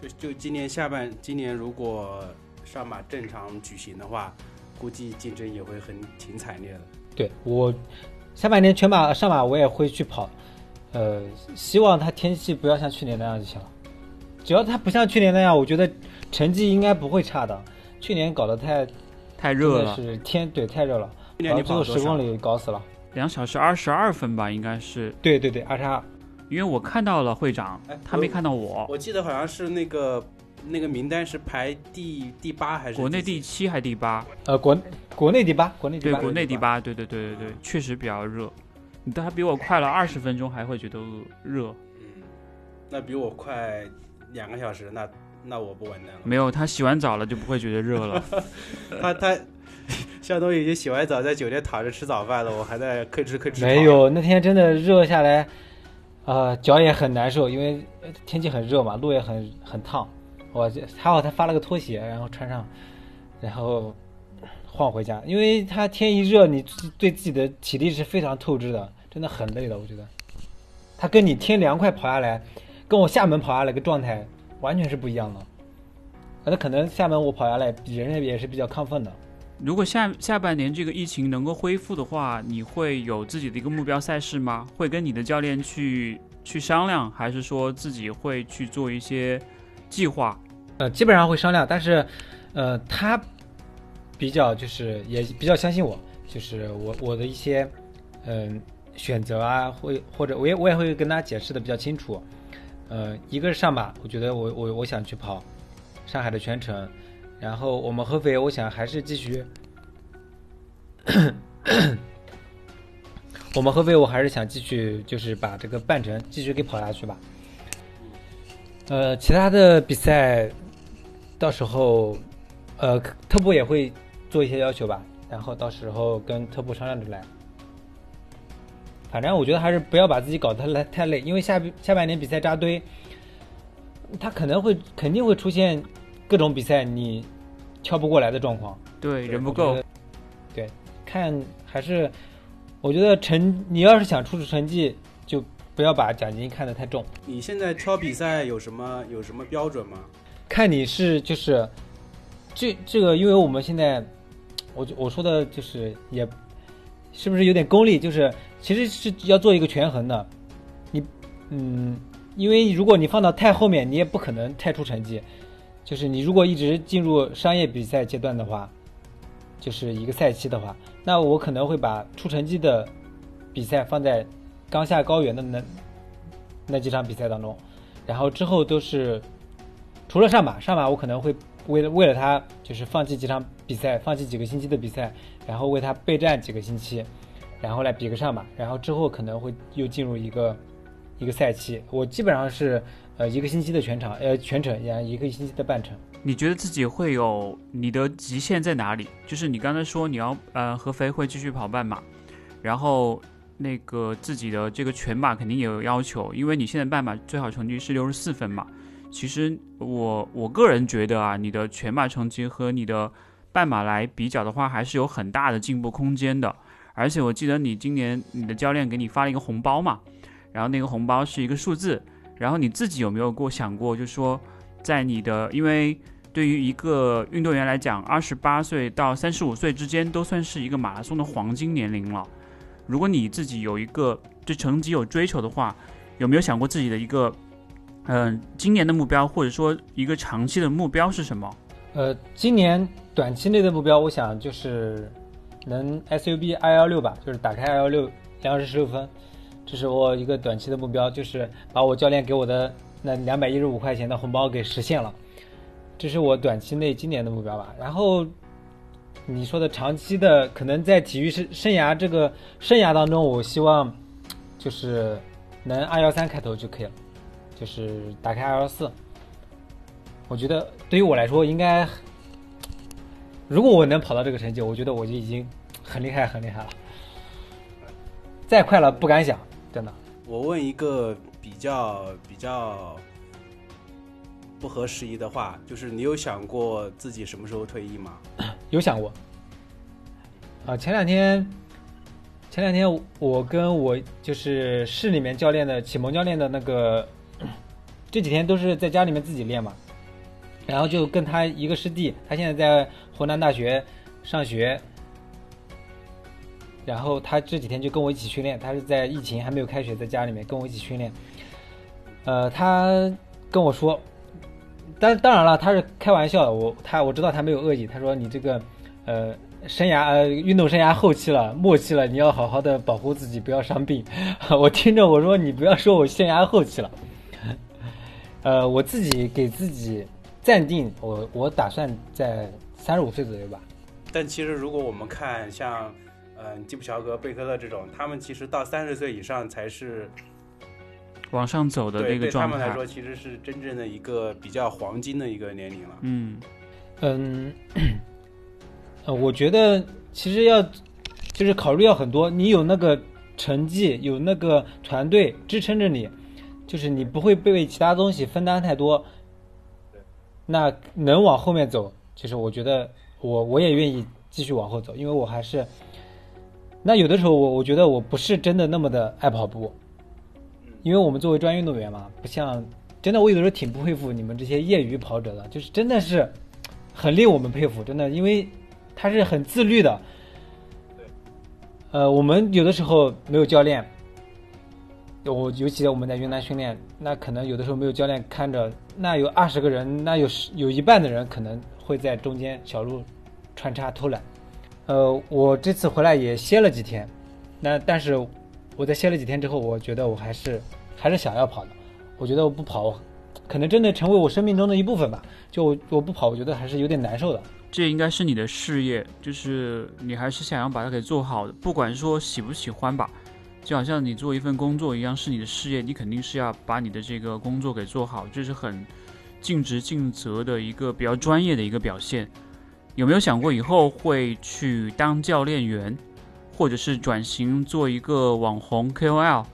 就就今年下半，今年如果上马正常举行的话，估计竞争也会很挺惨烈的。对我下半年全马上马我也会去跑，呃，希望它天气不要像去年那样就行了。只要它不像去年那样，我觉得成绩应该不会差的。去年搞得太太热了，是天对太热了，去年你然后最后十跑了多少？公里搞死了。两小时二十二分吧，应该是，对对对，二十二。因为我看到了会长哎，他没看到我。我记得好像是那个那个名单是排第第八还是国内第七还是第八？呃，国国内第八，国内第八对，国内第。八，对对对对对，确实比较热。你他比我快了二十分钟，还会觉得热？嗯，那比我快两个小时，那那我不完蛋了。没有，他洗完澡了就不会觉得热了。他他向东已经洗完澡，在酒店躺着吃早饭了，我还在吭哧吭哧。没，有，那天真的热下来，呃，脚也很难受，因为天气很热嘛，路也很很烫。我还好他发了个拖鞋，然后穿上，然后晃回家。因为他天一热，你对自己的体力是非常透支的，真的很累的。我觉得，他跟你天凉快跑下来，跟我厦门跑下来个状态完全是不一样的。那可能厦门我跑下来，人也是比较亢奋的。如果下下半年这个疫情能够恢复的话，你会有自己的一个目标赛事吗？会跟你的教练去去商量，还是说自己会去做一些计划？呃，基本上会商量，但是，呃，他比较就是也比较相信我，就是我我的一些嗯、选择啊，会或者我也我也会跟他解释的比较清楚。呃，一个是上马，我觉得我我我想去跑上海的全程，然后我们合肥，我想还是继续，我们合肥我还是想继续就是把这个半程继续给跑下去吧。呃，其他的比赛到时候，呃，特步也会做一些要求吧，然后到时候跟特步商量着来。反正我觉得还是不要把自己搞得来太累，因为下下半年比赛扎堆，他可能会肯定会出现各种比赛你跳不过来的状况。对，人不够。对，看还是我觉得成，你要是想出成绩，就不要把奖金看得太重。你现在挑比赛有什么有什么标准吗？看你是就是这这个，因为我们现在我就我说的就是也是不是有点功利，就是其实是要做一个权衡的。你嗯，因为如果你放到太后面，你也不可能太出成绩。就是你如果一直进入商业比赛阶段的话，就是一个赛期的话，那我可能会把出成绩的比赛放在刚下高原的那那几场比赛当中，然后之后都是除了上马，上马我可能会为了为了他就是放弃几场比赛，放弃几个星期的比赛，然后为他备战几个星期，然后来比个上马，然后之后可能会又进入一个一个赛期。我基本上是呃一个星期的全场，呃全程，然后一个星期的半程。你觉得自己会有你的极限在哪里？就是你刚才说你要呃合肥会继续跑半马，然后那个自己的这个全马肯定也有要求，因为你现在半马最好成绩是六十四分嘛。其实我我个人觉得啊，你的全马成绩和你的半马来比较的话，还是有很大的进步空间的。而且我记得你今年你的教练给你发了一个红包嘛，然后那个红包是一个数字，然后你自己有没有过想过，就是说在你的因为对于一个运动员来讲，二十八岁到三十五岁之间都算是一个马拉松的黄金年龄了。如果你自己有一个对成绩有追求的话，有没有想过自己的一个嗯、今年的目标，或者说一个长期的目标是什么？呃，今年短期内的目标，我想就是能 SUB 二幺六吧，就是打开二幺六两小时十六分，这是我一个短期的目标，就是把我教练给我的那两百一十五块钱的红包给实现了，这是我短期内今年的目标吧。然后你说的长期的，可能在体育生生涯这个生涯当中，我希望就是能二幺三开头就可以了，就是打开二幺四。我觉得对于我来说，应该如果我能跑到这个成绩，我觉得我就已经很厉害很厉害了。再快了不敢想，我问一个比较比较不合时宜的话，就是你有想过自己什么时候退役吗？有想过。啊，前两天，前两天我跟我就是市里面教练的启蒙教练的那个，这几天都是在家里面自己练嘛，然后就跟他一个师弟，他现在在湖南大学上学，然后他这几天就跟我一起训练，他是在疫情还没有开学，在家里面跟我一起训练，呃，他跟我说，当当然了，他是开玩笑的，我他我知道他没有恶意，他说你这个，呃，生涯呃运动生涯后期了，末期了，你要好好的保护自己，不要伤病。我听着我说你不要说我生涯后期了，呃，我自己给自己暂定，我我打算在三十五岁左右吧。但其实如果我们看像，嗯、基普乔格、贝克勒这种，他们其实到三十岁以上才是往上走的对那个状态对他们来。说，其实是真正的一个比较黄金的一个年龄了。嗯，嗯，呃，我觉得其实要就是考虑要很多，你有那个成绩，有那个团队支撑着你，就是你不会被其他东西分担太多。那能往后面走，其实我觉得我我也愿意继续往后走，因为我还是，那有的时候我我觉得我不是真的那么的爱跑步，因为我们作为专业运动员嘛，不像真的我有的时候挺不佩服你们这些业余跑者的，就是真的是很令我们佩服，真的，因为他是很自律的。呃，我们有的时候没有教练，我尤其我们在云南训练，那可能有的时候没有教练看着，那有二十个人，那有十有一半的人可能会在中间小路穿插偷懒。呃，我这次回来也歇了几天，那但是我在歇了几天之后，我觉得我还是还是想要跑的。我觉得我不跑，可能真的成为我生命中的一部分吧。就我不跑，我觉得还是有点难受的。这应该是你的事业，就是你还是想要把它给做好的，不管说喜不喜欢吧，就好像你做一份工作一样，是你的事业，你肯定是要把你的这个工作给做好，这是很尽职尽责的一个比较专业的一个表现。有没有想过以后会去当教练员，或者是转型做一个网红 KOL，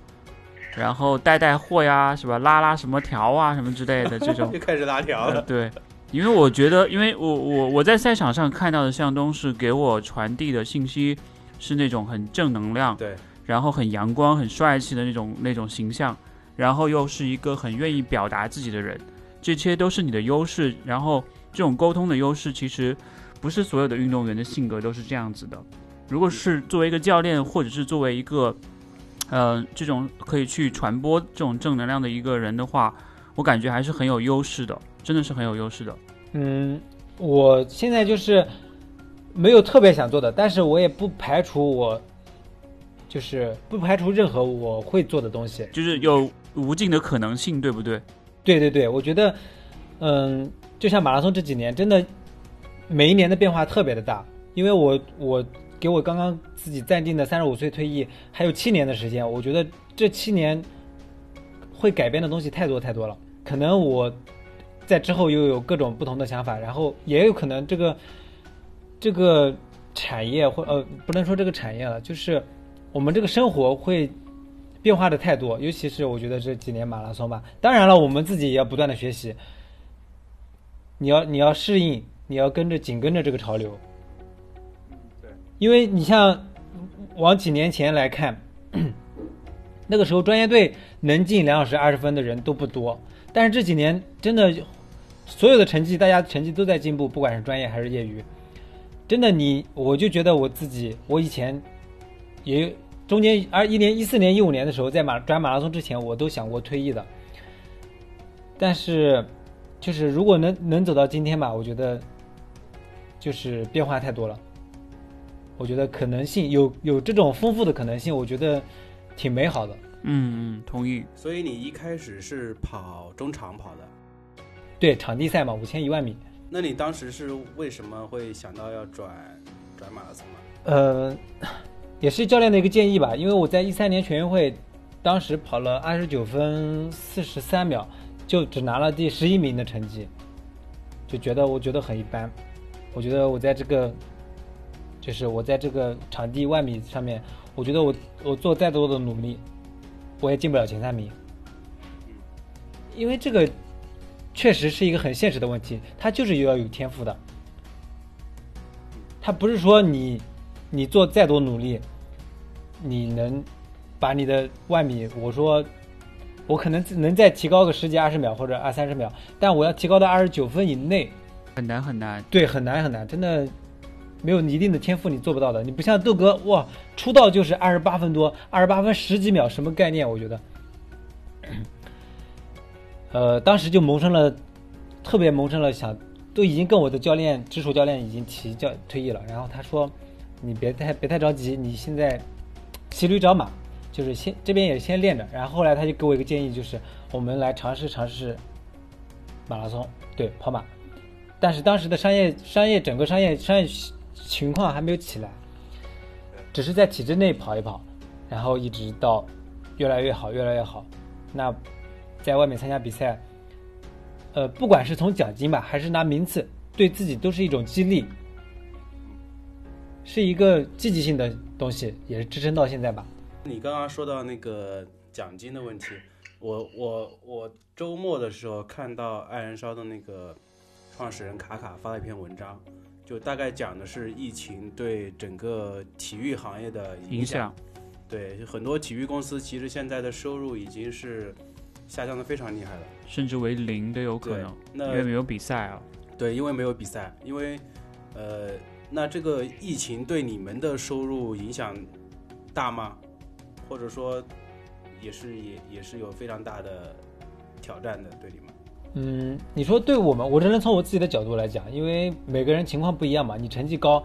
然后带带货呀，是吧？拉拉什么条啊，什么之类的这种 就。开始拉条了。呃对，因为我觉得，因为我我我在赛场上看到的向东是给我传递的信息是那种很正能量，对，然后很阳光、很帅气的那种那种形象，然后又是一个很愿意表达自己的人，这些都是你的优势。然后这种沟通的优势，其实不是所有的运动员的性格都是这样子的。如果是作为一个教练，或者是作为一个呃这种可以去传播这种正能量的一个人的话，我感觉还是很有优势的，真的是很有优势的。嗯，我现在就是没有特别想做的，但是我也不排除我就是不排除任何我会做的东西。就是有无尽的可能性，对不对？对对对，我觉得，嗯，就像马拉松这几年，真的每一年的变化特别的大，因为我我给我刚刚自己暂定的三十五岁退役还有七年的时间，我觉得这七年会改变的东西太多太多了，可能我在之后又有各种不同的想法，然后也有可能这个这个产业或呃不能说这个产业了，就是我们这个生活会变化的太多，尤其是我觉得这几年马拉松吧。当然了，我们自己也要不断的学习，你要你要适应，你要跟着紧跟着这个潮流。对，因为你像往几年前来看，那个时候专业队能进两小时二十分的人都不多，但是这几年真的所有的成绩，大家成绩都在进步，不管是专业还是业余。真的你，我就觉得我自己，我以前也中间二一年、一四年、一五年的时候，在马转马拉松之前，我都想过退役的。但是，就是如果能能走到今天吧，我觉得就是变化太多了。我觉得可能性有有这种丰富的可能性，我觉得挺美好的。嗯嗯，同意。所以你一开始是跑中长跑的，对，场地赛嘛，五千一万米。那你当时是为什么会想到要转转马拉松呢？呃，也是教练的一个建议吧，因为我在一三年全运会，当时跑了二十九分四十三秒，就只拿了第十一名的成绩，就觉得我觉得很一般。我觉得我在这个，就是我在这个场地万米上面，我觉得我我做再多的努力，我也进不了前三名，因为这个确实是一个很现实的问题，它就是要有天赋的。他不是说你你做再多努力，你能把你的万米，我说我可能能再提高个十几二十秒或者二三十秒，但我要提高到二十九分以内，很难很难。对，很难很难，真的没有一定的天赋你做不到的。你不像豆哥，哇，出道就是二十八分多，二十八分十几秒，什么概念？我觉得，呃，当时就萌生了，特别萌生了想，都已经跟我的教练直属教练已经提教退役了，然后他说，你别太别太着急，你现在骑驴找马，就是先这边也先练着，然后后来他就给我一个建议，就是我们来尝试尝试马拉松，对，跑马。但是当时的商业商业整个商业商业情况还没有起来，只是在体制内跑一跑，然后一直到越来越好，越来越好。那在外面参加比赛，呃，不管是从奖金吧，还是拿名次，对自己都是一种激励，是一个积极性的东西，也是支撑到现在吧。你刚刚说到那个奖金的问题，我我我周末的时候看到爱燃烧的那个创始人卡卡发了一篇文章，就大概讲的是疫情对整个体育行业的影响。对，很多体育公司其实现在的收入已经是下降的非常厉害了，甚至为零都有可能，，那因为没有比赛啊。对，因为没有比赛，因为呃，那这个疫情对你们的收入影响大吗？或者说也是也也是有非常大的挑战的，对你们？嗯，你说对我们，我只能从我自己的角度来讲，因为每个人情况不一样嘛，你成绩高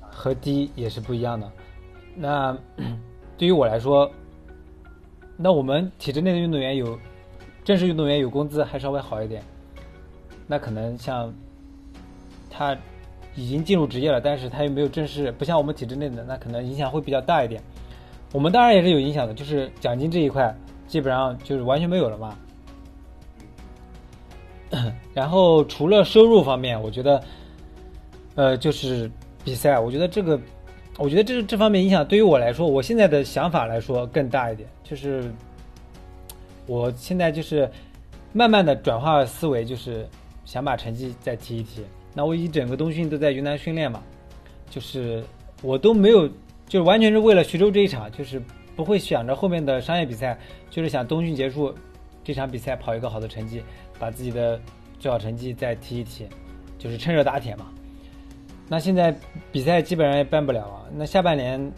和低也是不一样的。那 对于我来说，那我们体制内的运动员有正式运动员有工资还稍微好一点，那可能像他已经进入职业了，但是他又没有正式，不像我们体制内的，那可能影响会比较大一点。我们当然也是有影响的，就是奖金这一块基本上就是完全没有了嘛。然后除了收入方面，我觉得，呃，就是比赛，我觉得这个，我觉得这这方面影响对于我来说，我现在的想法来说更大一点，就是我现在就是慢慢的转化思维，就是想把成绩再提一提。那我一整个冬训都在云南训练嘛，就是我都没有，就是完全是为了徐州这一场，就是不会想着后面的商业比赛，就是想冬训结束这场比赛跑一个好的成绩，把自己的最好成绩再提一提，就是趁热打铁嘛。那现在比赛基本上也办不了啊，那下半年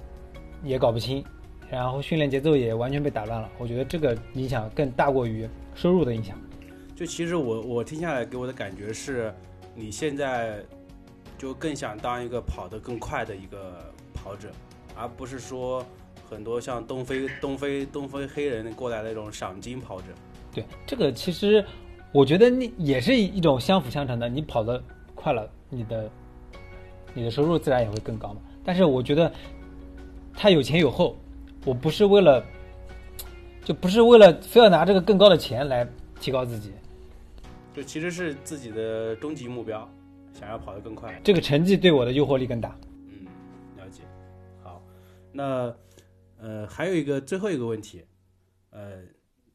也搞不清，然后训练节奏也完全被打乱了。我觉得这个影响更大过于收入的影响。就其实我我听下来给我的感觉是，你现在就更想当一个跑得更快的一个跑者，而不是说很多像东非东非东非黑人过来的那种赏金跑者。对，这个其实我觉得你也是一种相辅相成的。你跑得快了，你的你的收入自然也会更高嘛。但是我觉得他有前有后，我不是为了就不是为了非要拿这个更高的钱来提高自己。就其实是自己的终极目标，想要跑得更快。这个成绩对我的诱惑力更大。那呃还有一个最后一个问题，呃，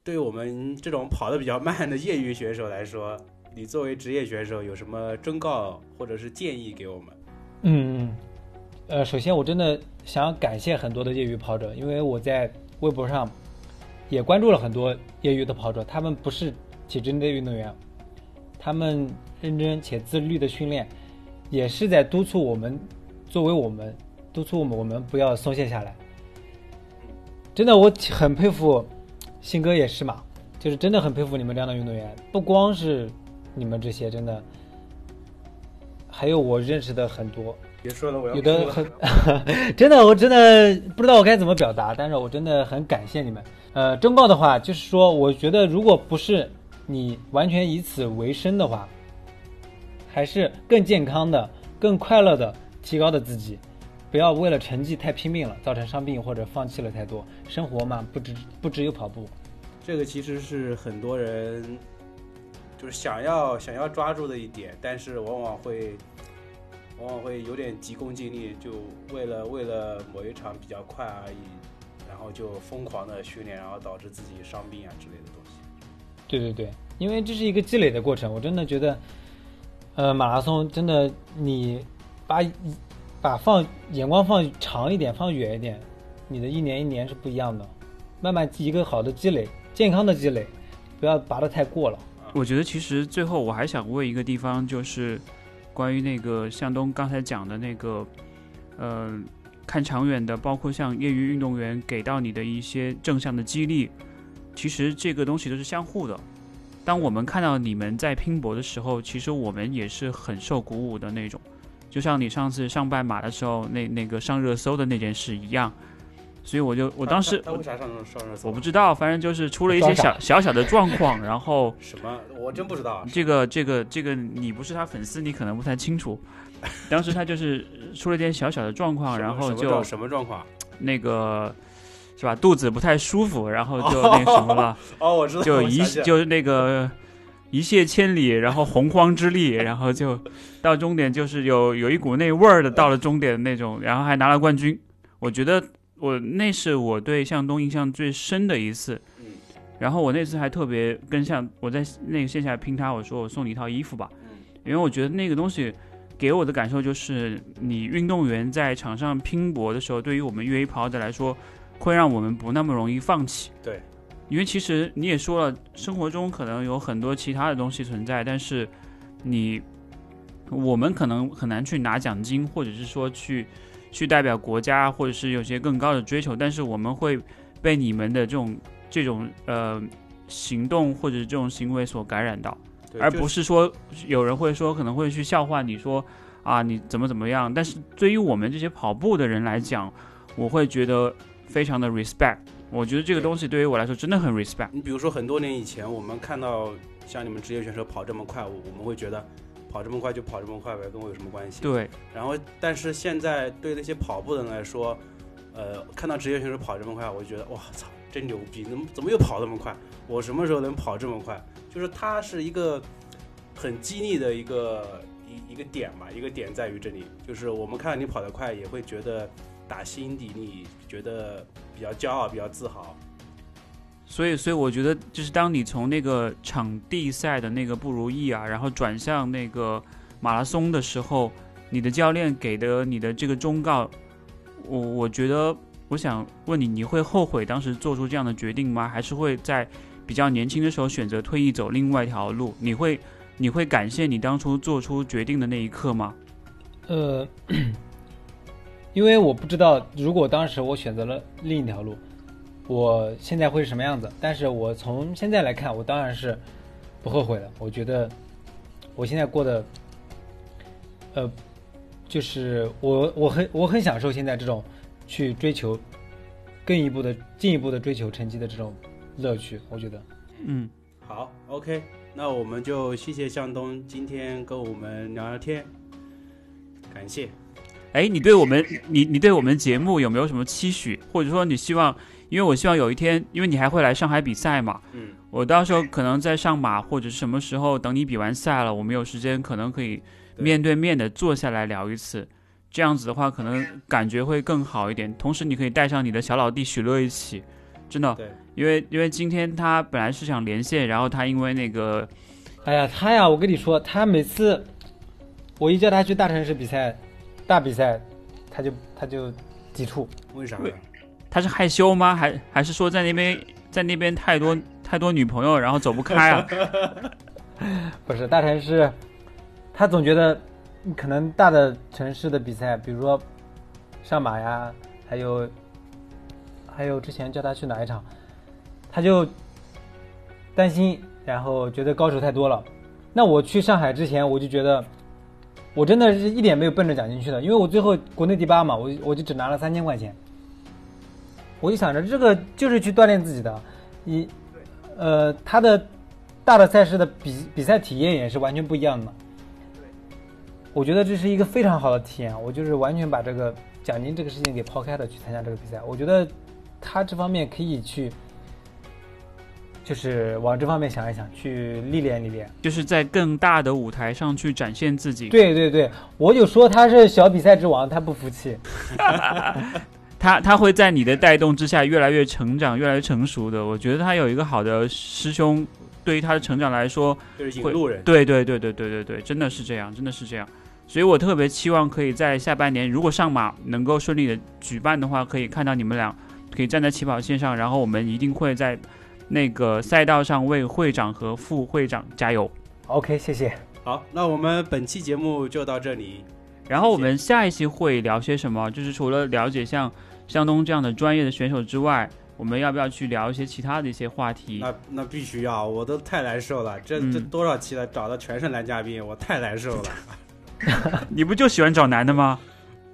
对我们这种跑得比较慢的业余选手来说，你作为职业选手有什么忠告或者是建议给我们？嗯，呃，首先我真的想感谢很多的业余跑者，因为我在微博上也关注了很多业余的跑者，他们不是体制内运动员。他们认真且自律的训练，也是在督促我们，作为我们督促我们，我们不要松懈下来。真的，我很佩服，信哥也是嘛，就是真的很佩服你们这样的运动员。不光是你们这些，真的，还有我认识的很多，别说了，我要有的很，真的，我真的不知道我该怎么表达，但是我真的很感谢你们。呃，忠告的话就是说，我觉得如果不是。你完全以此为生的话，还是更健康的、更快乐的提高的自己，不要为了成绩太拼命了，造成伤病或者放弃了太多。生活嘛，不只不只有跑步。这个其实是很多人就是想要想要抓住的一点，但是往往会往往会有点急功近利，就为了为了某一场比较快而已，然后就疯狂的训练，然后导致自己伤病啊之类的东西。对对对，因为这是一个积累的过程，我真的觉得，呃，马拉松真的你把把放眼光放长一点，放远一点，你的一年一年是不一样的，慢慢一个好的积累，健康的积累，不要拔得太过了。我觉得其实最后我还想问一个地方，就是关于那个向东刚才讲的那个，呃，看长远的，包括像业余运动员给到你的一些正向的激励。其实这个东西都是相互的。当我们看到你们在拼搏的时候，其实我们也是很受鼓舞的那种。就像你上次上半马的时候，那那个上热搜的那件事一样。所以我就我当时他为啥上上热搜？我不知道，反正就是出了一些小小小的状况，然后 什么我真不知道。这个这个这个你不是他粉丝，你可能不太清楚。当时他就是出了点小小的状况，然后就什么状况？那个。是吧？肚子不太舒服，然后就 那什么了。哦，我知道。就一就是那个一泻千里，然后洪荒之力，然后就到终点，就是有有一股那味儿的，到了终点的那种，然后还拿了冠军。我觉得我那是我对向东印象最深的一次。嗯。然后我那次还特别跟向我在那个线下拼他，我说我送你一套衣服吧。因为我觉得那个东西给我的感受就是，你运动员在场上拼搏的时候，对于我们越野跑者来说。会让我们不那么容易放弃。对，因为其实你也说了，生活中可能有很多其他的东西存在，但是你我们可能很难去拿奖金，或者是说去去代表国家，或者是有些更高的追求。但是我们会被你们的这种这种呃行动或者这种行为所感染到，而不是说有人会说可能会去笑话你说啊你怎么怎么样。但是对于我们这些跑步的人来讲，我会觉得。非常的 respect，我觉得这个东西对于我来说真的很 respect。你比如说很多年以前，我们看到像你们职业选手跑这么快，我我们会觉得跑这么快就跑这么快呗，跟我有什么关系？对。然后，但是现在对那些跑步的人来说，呃，看到职业选手跑这么快，我就觉得哇操，真牛逼！怎么怎么又跑这么快？我什么时候能跑这么快？就是它是一个很激励的一个一一个点嘛，一个点在于这里，就是我们看到你跑得快，也会觉得。打心底里觉得比较骄傲，比较自豪。所以，所以我觉得，就是当你从那个场地赛的那个不如意啊，然后转向那个马拉松的时候，你的教练给的你的这个忠告，我我觉得，我想问你，你会后悔当时做出这样的决定吗？还是会在比较年轻的时候选择退役走另外一条路？你会你会感谢你当初做出决定的那一刻吗？呃，因为我不知道，如果当时我选择了另一条路，我现在会是什么样子。但是我从现在来看，我当然是不后悔的。我觉得我现在过得，呃，就是我我很我很享受现在这种去追求更一步的进一步的追求成绩的这种乐趣。我觉得，嗯，好，OK，那我们就谢谢向东今天跟我们聊聊天，感谢。哎，你对我们，你你对我们节目有没有什么期许，或者说你希望？因为我希望有一天，因为你还会来上海比赛嘛，嗯，我到时候可能在上马或者是什么时候，等你比完赛了，我们有时间，可能可以面对面的坐下来聊一次。这样子的话，可能感觉会更好一点。同时，你可以带上你的小老弟许乐一起，真的，对，因为因为今天他本来是想连线，然后他因为那个哎呀，他呀，我跟你说，他每次我一叫他去大城市比赛、大比赛，他就他就抵触。为啥呢？他是害羞吗？还还是说在那边在那边太多太多女朋友，然后走不开啊？不是大城市，他总觉得可能大的城市的比赛，比如说上马呀，还有还有之前叫他去哪一场，他就担心，然后觉得高手太多了。那我去上海之前，我就觉得我真的是一点没有奔着奖金去的，因为我最后国内第八嘛，我我就只拿了三千块钱。我就想着这个就是去锻炼自己的，一呃他的大的赛事的比比赛体验也是完全不一样的嘛。我觉得这是一个非常好的体验，我就是完全把这个奖金这个事情给抛开了去参加这个比赛。我觉得他这方面可以去，就是往这方面想一想，去历练历练。就是在更大的舞台上去展现自己。对对对，我就说他是小比赛之王，他不服气。他他会在你的带动之下越来越成长，越来越成熟的。我觉得他有一个好的师兄，对于他的成长来说，就是引路人。对对对对对对对，真的是这样，真的是这样。所以我特别期望可以在下半年，如果上马能够顺利的举办的话，可以看到你们俩可以站在起跑线上，然后我们一定会在那个赛道上为会长和副会长加油。OK，谢谢。好，那我们本期节目就到这里。然后我们下一期会聊些什么？就是除了了解像向东这样的专业的选手之外，我们要不要去聊一些其他的一些话题？那那必须要，我都太难受了。这这嗯多少期了，找的全是男嘉宾，我太难受了。你不就喜欢找男的吗？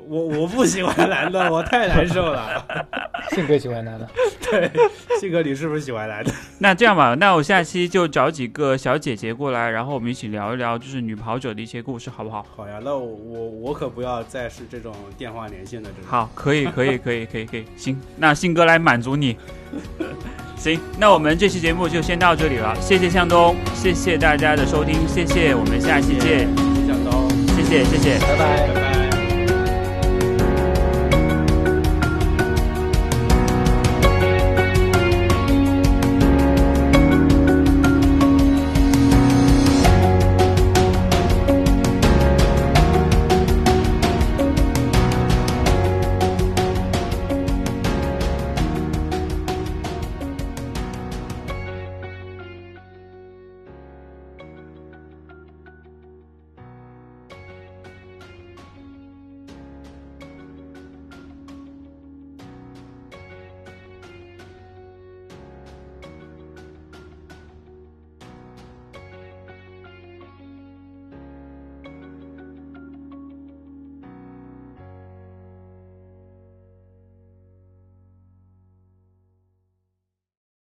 我我不喜欢男的，我太难受了。性格喜欢男的。对，信哥，你是不是喜欢男的？那这样吧，那我下期就找几个小姐姐过来，然后我们一起聊一聊，就是女跑者的一些故事，好不好？好呀，那我我我可不要再是这种电话连线的这种。好，可以，可以，可以，可以，可以，行，那信哥来满足你。行，那我们这期节目就先到这里了，谢谢向东，谢谢大家的收听，谢谢，我们下期见，向东。谢谢，谢谢。拜拜。拜拜